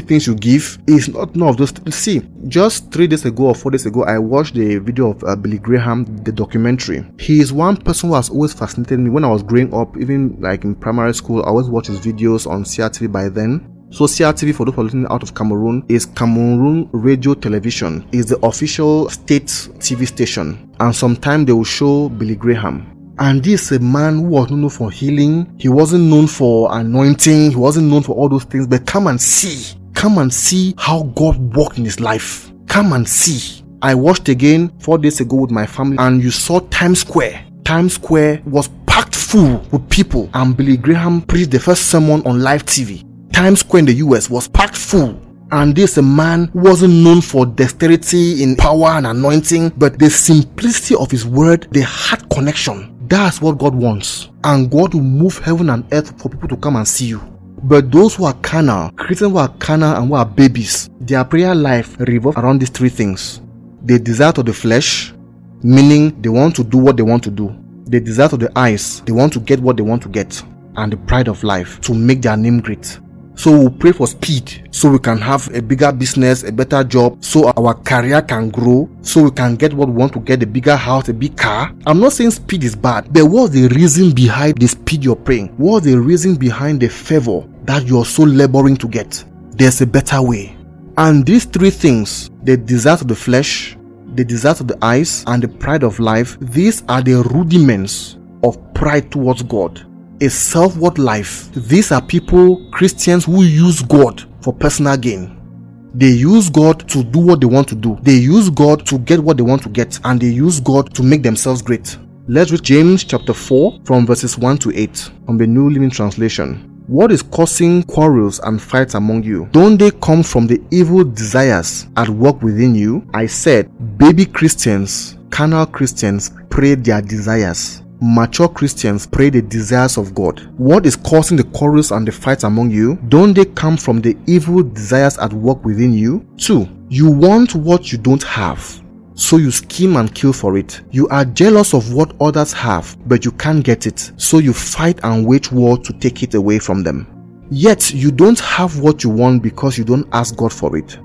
things you give is not none of those. See, just three days ago or four days ago, I watched the video of uh, Billy Graham, the documentary. He is one person who has always fascinated me when I was growing up, even like in primary school. I always watched his videos on CRTV by then. So CRTV, for those who are listening out of Cameroon, is Cameroon Radio Television. is the official state TV station, and sometimes they will show Billy Graham. And this is a man who was known for healing. He wasn't known for anointing. He wasn't known for all those things. But come and see. Come and see how God worked in his life. Come and see. I watched again four days ago with my family and you saw Times Square. Times Square was packed full with people and Billy Graham preached the first sermon on live TV. Times Square in the US was packed full and this a man who wasn't known for dexterity in power and anointing, but the simplicity of his word, the heart connection. That's what God wants. And God will move heaven and earth for people to come and see you. But those who are carnal, Christians who are carnal and who are babies, their prayer life revolves around these three things. The desire of the flesh, meaning they want to do what they want to do. The desire of the eyes, they want to get what they want to get. And the pride of life, to make their name great. So we pray for speed so we can have a bigger business, a better job, so our career can grow, so we can get what we want to get a bigger house, a big car. I'm not saying speed is bad, but what's the reason behind the speed you're praying? What's the reason behind the favor that you're so laboring to get? There's a better way. And these three things the desire of the flesh, the desire of the eyes, and the pride of life these are the rudiments of pride towards God a self-worth life. These are people, Christians who use God for personal gain. They use God to do what they want to do. They use God to get what they want to get. And they use God to make themselves great. Let's read James chapter 4 from verses 1 to 8 from the New Living Translation. What is causing quarrels and fights among you? Don't they come from the evil desires at work within you? I said, baby Christians, carnal Christians pray their desires mature Christians pray the desires of God. What is causing the quarrels and the fights among you? Don't they come from the evil desires at work within you? 2. You want what you don't have. So you scheme and kill for it. You are jealous of what others have, but you can't get it. So you fight and wage war to take it away from them. Yet you don't have what you want because you don't ask God for it.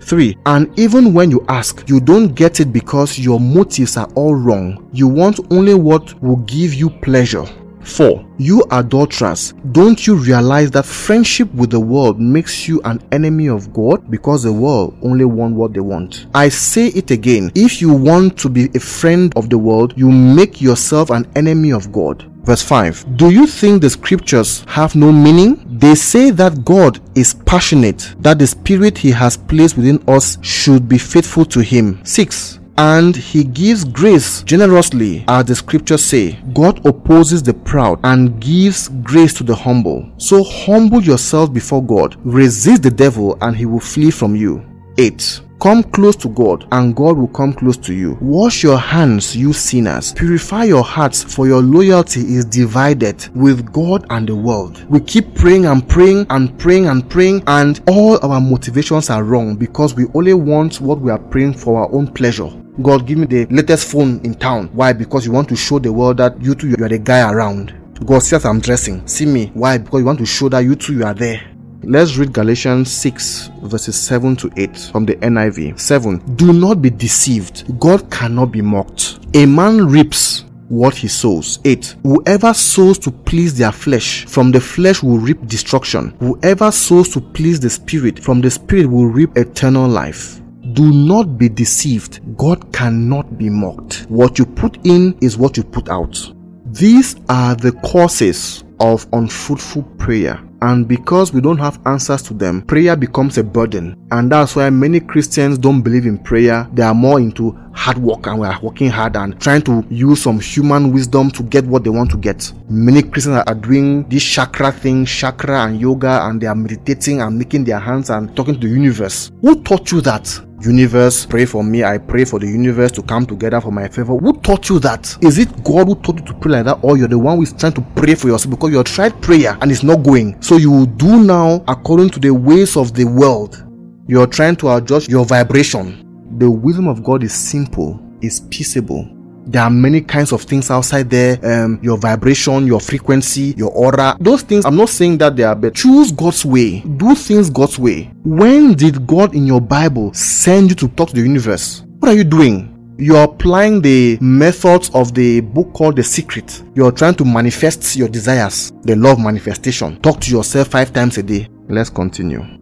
3. And even when you ask, you don't get it because your motives are all wrong. You want only what will give you pleasure. 4. You adulterers, don't you realize that friendship with the world makes you an enemy of God because the world only want what they want? I say it again. If you want to be a friend of the world, you make yourself an enemy of God. Verse 5 Do you think the scriptures have no meaning? They say that God is passionate, that the spirit he has placed within us should be faithful to him. 6 and he gives grace generously, as the scriptures say. God opposes the proud and gives grace to the humble. So humble yourself before God, resist the devil, and he will flee from you. 8. Come close to God, and God will come close to you. Wash your hands, you sinners. Purify your hearts, for your loyalty is divided with God and the world. We keep praying and praying and praying and praying, and all our motivations are wrong because we only want what we are praying for our own pleasure. God, give me the latest phone in town. Why? Because you want to show the world that you too, you are the guy around. God, see as I'm dressing. See me. Why? Because you want to show that you too, you are there. Let's read Galatians 6, verses 7 to 8 from the NIV. 7. Do not be deceived. God cannot be mocked. A man reaps what he sows. 8. Whoever sows to please their flesh, from the flesh will reap destruction. Whoever sows to please the Spirit, from the Spirit will reap eternal life. Do not be deceived. God cannot be mocked. What you put in is what you put out. These are the causes of unfruitful prayer. And because we don't have answers to them, prayer becomes a burden. And that's why many Christians don't believe in prayer. They are more into hard work and we are working hard and trying to use some human wisdom to get what they want to get. Many Christians are doing this chakra thing, chakra and yoga, and they are meditating and making their hands and talking to the universe. Who taught you that? Universe, pray for me. I pray for the universe to come together for my favor. Who taught you that? Is it God who taught you to pray like that, or you're the one who is trying to pray for yourself because you tried prayer and it's not going? So you do now according to the ways of the world. You're trying to adjust your vibration. The wisdom of God is simple, is peaceable, there are many kinds of things outside there um, your vibration your frequency your aura those things i'm not saying that they are bad choose god's way do things god's way when did god in your bible send you to talk to the universe what are you doing you're applying the methods of the book called The Secret. You're trying to manifest your desires, the law of manifestation. Talk to yourself five times a day. Let's continue.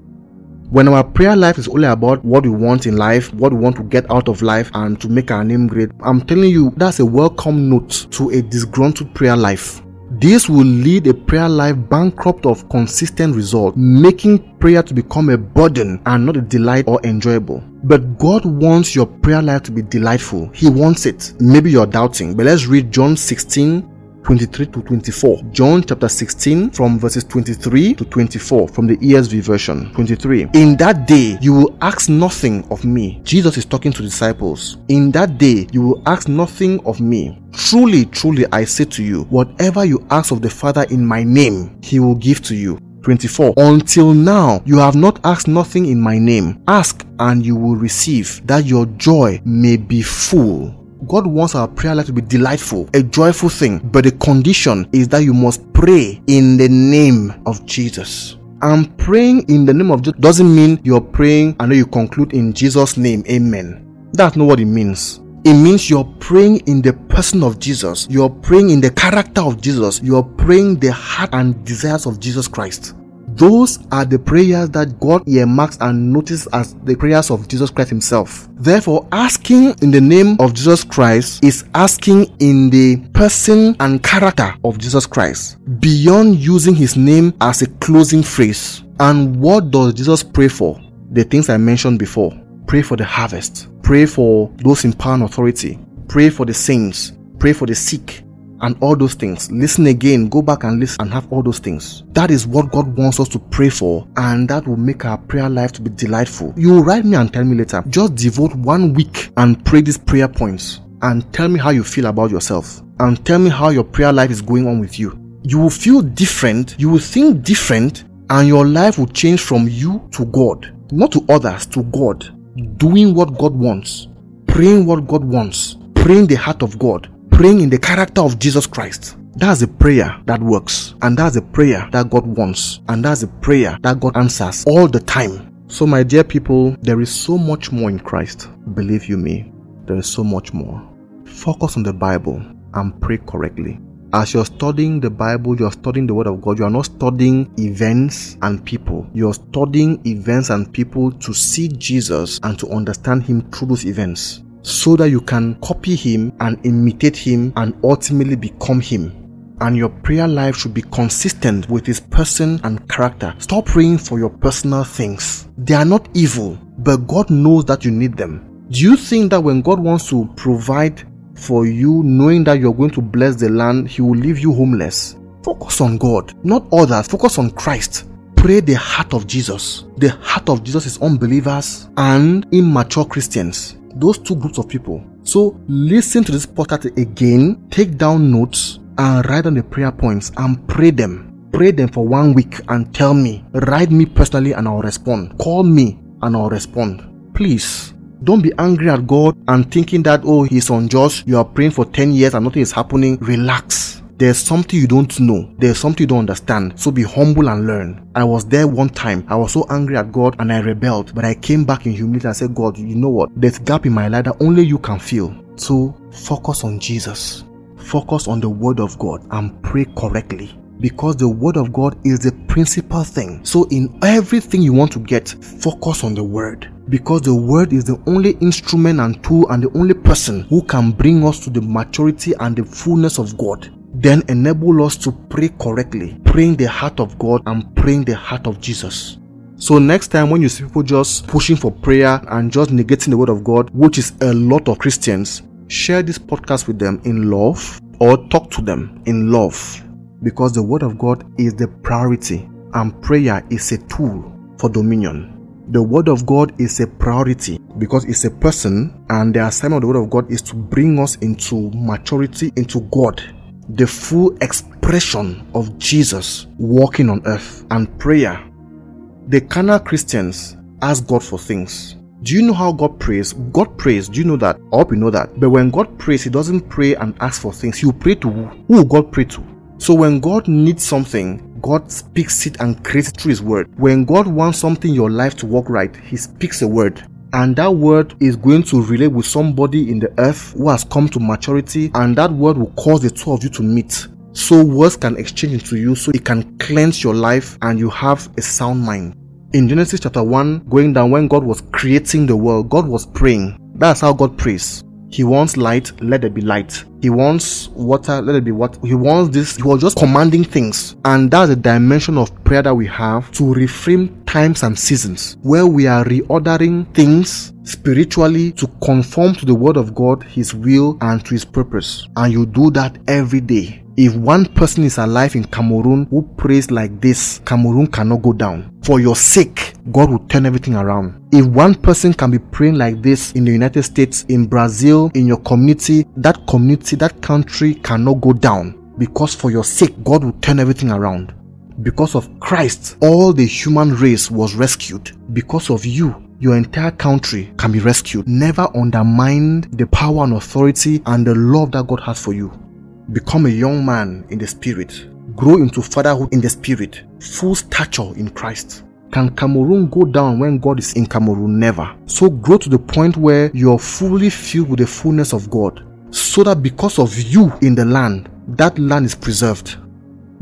When our prayer life is only about what we want in life, what we want to get out of life, and to make our name great, I'm telling you, that's a welcome note to a disgruntled prayer life. This will lead a prayer life bankrupt of consistent results, making prayer to become a burden and not a delight or enjoyable. But God wants your prayer life to be delightful. He wants it. Maybe you're doubting, but let's read John 16 23 to 24. John chapter 16 from verses 23 to 24 from the ESV version. 23. In that day you will ask nothing of me. Jesus is talking to disciples. In that day you will ask nothing of me. Truly, truly I say to you, whatever you ask of the Father in my name, he will give to you. 24. Until now, you have not asked nothing in my name. Ask and you will receive, that your joy may be full. God wants our prayer life to be delightful, a joyful thing, but the condition is that you must pray in the name of Jesus. And praying in the name of Jesus doesn't mean you're praying and then you conclude in Jesus' name, Amen. That's not what it means. It means you're praying in the person of Jesus. You're praying in the character of Jesus. You're praying the heart and desires of Jesus Christ. Those are the prayers that God earmarks and notices as the prayers of Jesus Christ Himself. Therefore, asking in the name of Jesus Christ is asking in the person and character of Jesus Christ, beyond using His name as a closing phrase. And what does Jesus pray for? The things I mentioned before. Pray for the harvest. Pray for those in power and authority. Pray for the saints. Pray for the sick and all those things. Listen again, go back and listen and have all those things. That is what God wants us to pray for, and that will make our prayer life to be delightful. You will write me and tell me later. Just devote one week and pray these prayer points and tell me how you feel about yourself and tell me how your prayer life is going on with you. You will feel different, you will think different, and your life will change from you to God, not to others, to God. Doing what God wants, praying what God wants, praying the heart of God, praying in the character of Jesus Christ. That's a prayer that works, and that's a prayer that God wants, and that's a prayer that God answers all the time. So, my dear people, there is so much more in Christ. Believe you me, there is so much more. Focus on the Bible and pray correctly. As you're studying the Bible, you're studying the Word of God. You are not studying events and people. You're studying events and people to see Jesus and to understand Him through those events so that you can copy him and imitate him and ultimately become him. And your prayer life should be consistent with his person and character. Stop praying for your personal things. They are not evil, but God knows that you need them. Do you think that when God wants to provide for you, knowing that you're going to bless the land, he will leave you homeless? Focus on God, not others. Focus on Christ. pray the heart of Jesus. The heart of Jesus is unbelievers and immature Christians. Those two groups of people. So listen to this podcast again, take down notes, and write down the prayer points and pray them. Pray them for one week and tell me. Write me personally and I'll respond. Call me and I'll respond. Please don't be angry at God and thinking that, oh, He's unjust. You are praying for 10 years and nothing is happening. Relax. There's something you don't know. There's something you don't understand. So be humble and learn. I was there one time. I was so angry at God and I rebelled. But I came back in humility and said, God, you know what? There's a gap in my life that only you can fill. So focus on Jesus. Focus on the word of God and pray correctly because the word of God is the principal thing. So in everything you want to get, focus on the word because the word is the only instrument and tool and the only person who can bring us to the maturity and the fullness of God. Then enable us to pray correctly, praying the heart of God and praying the heart of Jesus. So next time when you see people just pushing for prayer and just negating the word of God, which is a lot of Christians, share this podcast with them in love or talk to them in love because the Word of God is the priority and prayer is a tool for dominion. The Word of God is a priority because it's a person, and the assignment of the Word of God is to bring us into maturity into God, the full expression of Jesus walking on earth and prayer. The carnal Christians ask God for things. Do you know how God prays? God prays. Do you know that? I hope you know that. But when God prays, He doesn't pray and ask for things. Will pray to who? Who God pray to? So when God needs something, God speaks it and creates it through His word. When God wants something in your life to work right, He speaks a word. And that word is going to relate with somebody in the earth who has come to maturity, and that word will cause the two of you to meet. So words can exchange into you, so it can cleanse your life and you have a sound mind. In Genesis chapter 1, going down when God was creating the world, God was praying. That's how God prays. He wants light, let there be light. He wants water, let it be what he wants this. He was just commanding things. And that's the dimension of prayer that we have to reframe times and seasons where we are reordering things spiritually to conform to the word of God, his will, and to his purpose. And you do that every day. If one person is alive in Cameroon who prays like this, Cameroon cannot go down. For your sake, God will turn everything around. If one person can be praying like this in the United States, in Brazil, in your community, that community, that country cannot go down. Because for your sake, God will turn everything around. Because of Christ, all the human race was rescued. Because of you, your entire country can be rescued. Never undermine the power and authority and the love that God has for you. Become a young man in the spirit. Grow into fatherhood in the spirit. Full stature in Christ. Can Cameroon go down when God is in Cameroon? Never. So grow to the point where you're fully filled with the fullness of God. So that because of you in the land, that land is preserved.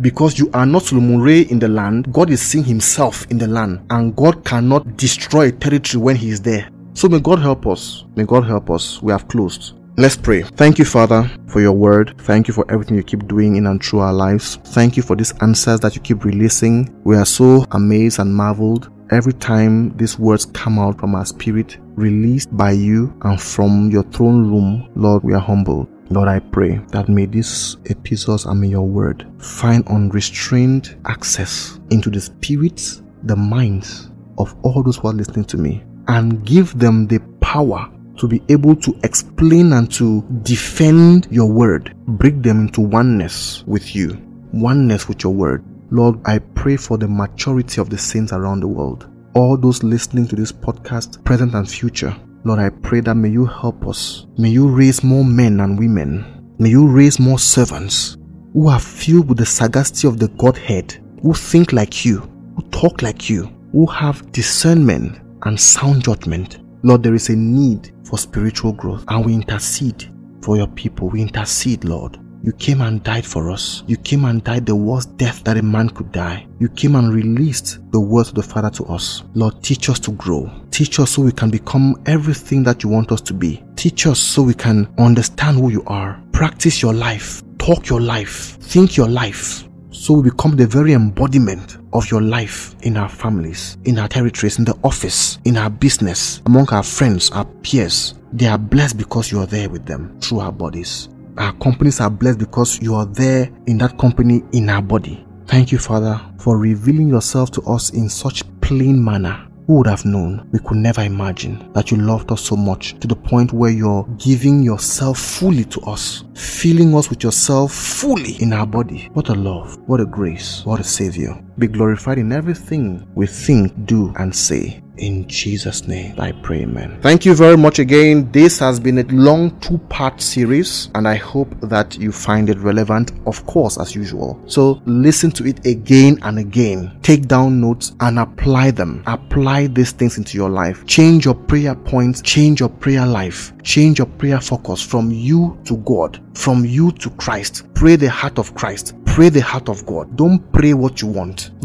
Because you are not Solomon in the land, God is seeing himself in the land. And God cannot destroy a territory when he is there. So may God help us. May God help us. We have closed. Let's pray. Thank you, Father, for your word. Thank you for everything you keep doing in and through our lives. Thank you for these answers that you keep releasing. We are so amazed and marveled every time these words come out from our spirit, released by you and from your throne room. Lord, we are humbled. Lord, I pray that may these epistles and may your word find unrestrained access into the spirits, the minds of all those who are listening to me and give them the power to be able to explain and to defend your word. Break them into oneness with you, oneness with your word. Lord, I pray for the maturity of the saints around the world. All those listening to this podcast, present and future. Lord, I pray that may you help us. May you raise more men and women. May you raise more servants who are filled with the sagacity of the Godhead, who think like you, who talk like you, who have discernment and sound judgment. Lord, there is a need for spiritual growth and we intercede for your people. We intercede, Lord. You came and died for us. You came and died the worst death that a man could die. You came and released the word of the Father to us. Lord, teach us to grow. Teach us so we can become everything that you want us to be. Teach us so we can understand who you are. Practice your life. Talk your life. Think your life so we become the very embodiment of your life in our families, in our territories, in the office, in our business, among our friends, our peers. They are blessed because you are there with them through our bodies. Our companies are blessed because you are there in that company in our body. Thank you, Father, for revealing yourself to us in such plain manner who would have known? We could never imagine that you loved us so much to the point where you're giving yourself fully to us, filling us with yourself fully in our body. What a love, what a grace, what a Savior. Be glorified in everything we think, do, and say. In Jesus' name, I pray, amen. Thank you very much again. This has been a long two part series, and I hope that you find it relevant, of course, as usual. So listen to it again and again. Take down notes and apply them. Apply these things into your life. Change your prayer points, change your prayer life, change your prayer focus from you to God, from you to Christ. Pray the heart of Christ pray the heart of God. Don't pray what you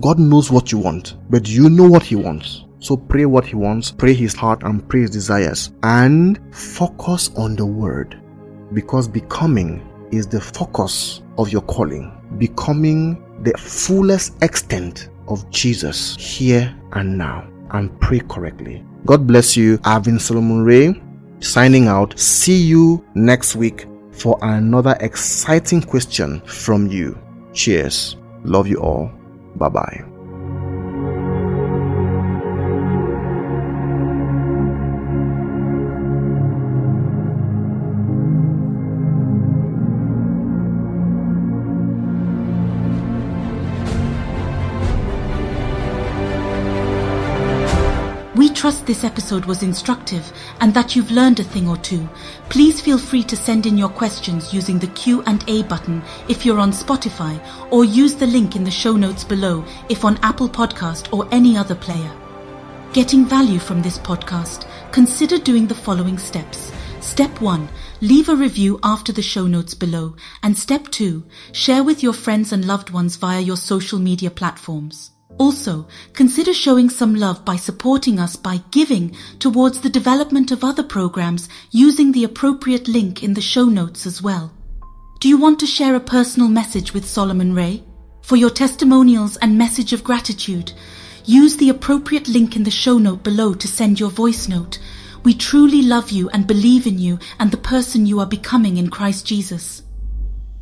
God knows what you want, but you know what He wants. So pray what he wants, pray his heart, and pray his desires. And focus on the word. Because becoming is the focus of your calling. Becoming the fullest extent of Jesus here and now. And pray correctly. God bless you. I've been Solomon Ray signing out. See you next week for another exciting question from you. Cheers. Love you all. Bye bye. Trust this episode was instructive and that you've learned a thing or two. Please feel free to send in your questions using the Q&A button if you're on Spotify or use the link in the show notes below if on Apple Podcast or any other player. Getting value from this podcast, consider doing the following steps. Step 1. Leave a review after the show notes below. And step 2. Share with your friends and loved ones via your social media platforms. Also, consider showing some love by supporting us by giving towards the development of other programs using the appropriate link in the show notes as well. Do you want to share a personal message with Solomon Ray? For your testimonials and message of gratitude, use the appropriate link in the show note below to send your voice note. We truly love you and believe in you and the person you are becoming in Christ Jesus.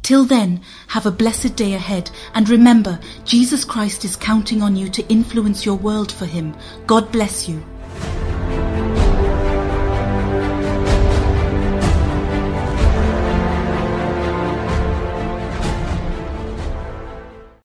Till then, have a blessed day ahead and remember, Jesus Christ is counting on you to influence your world for Him. God bless you.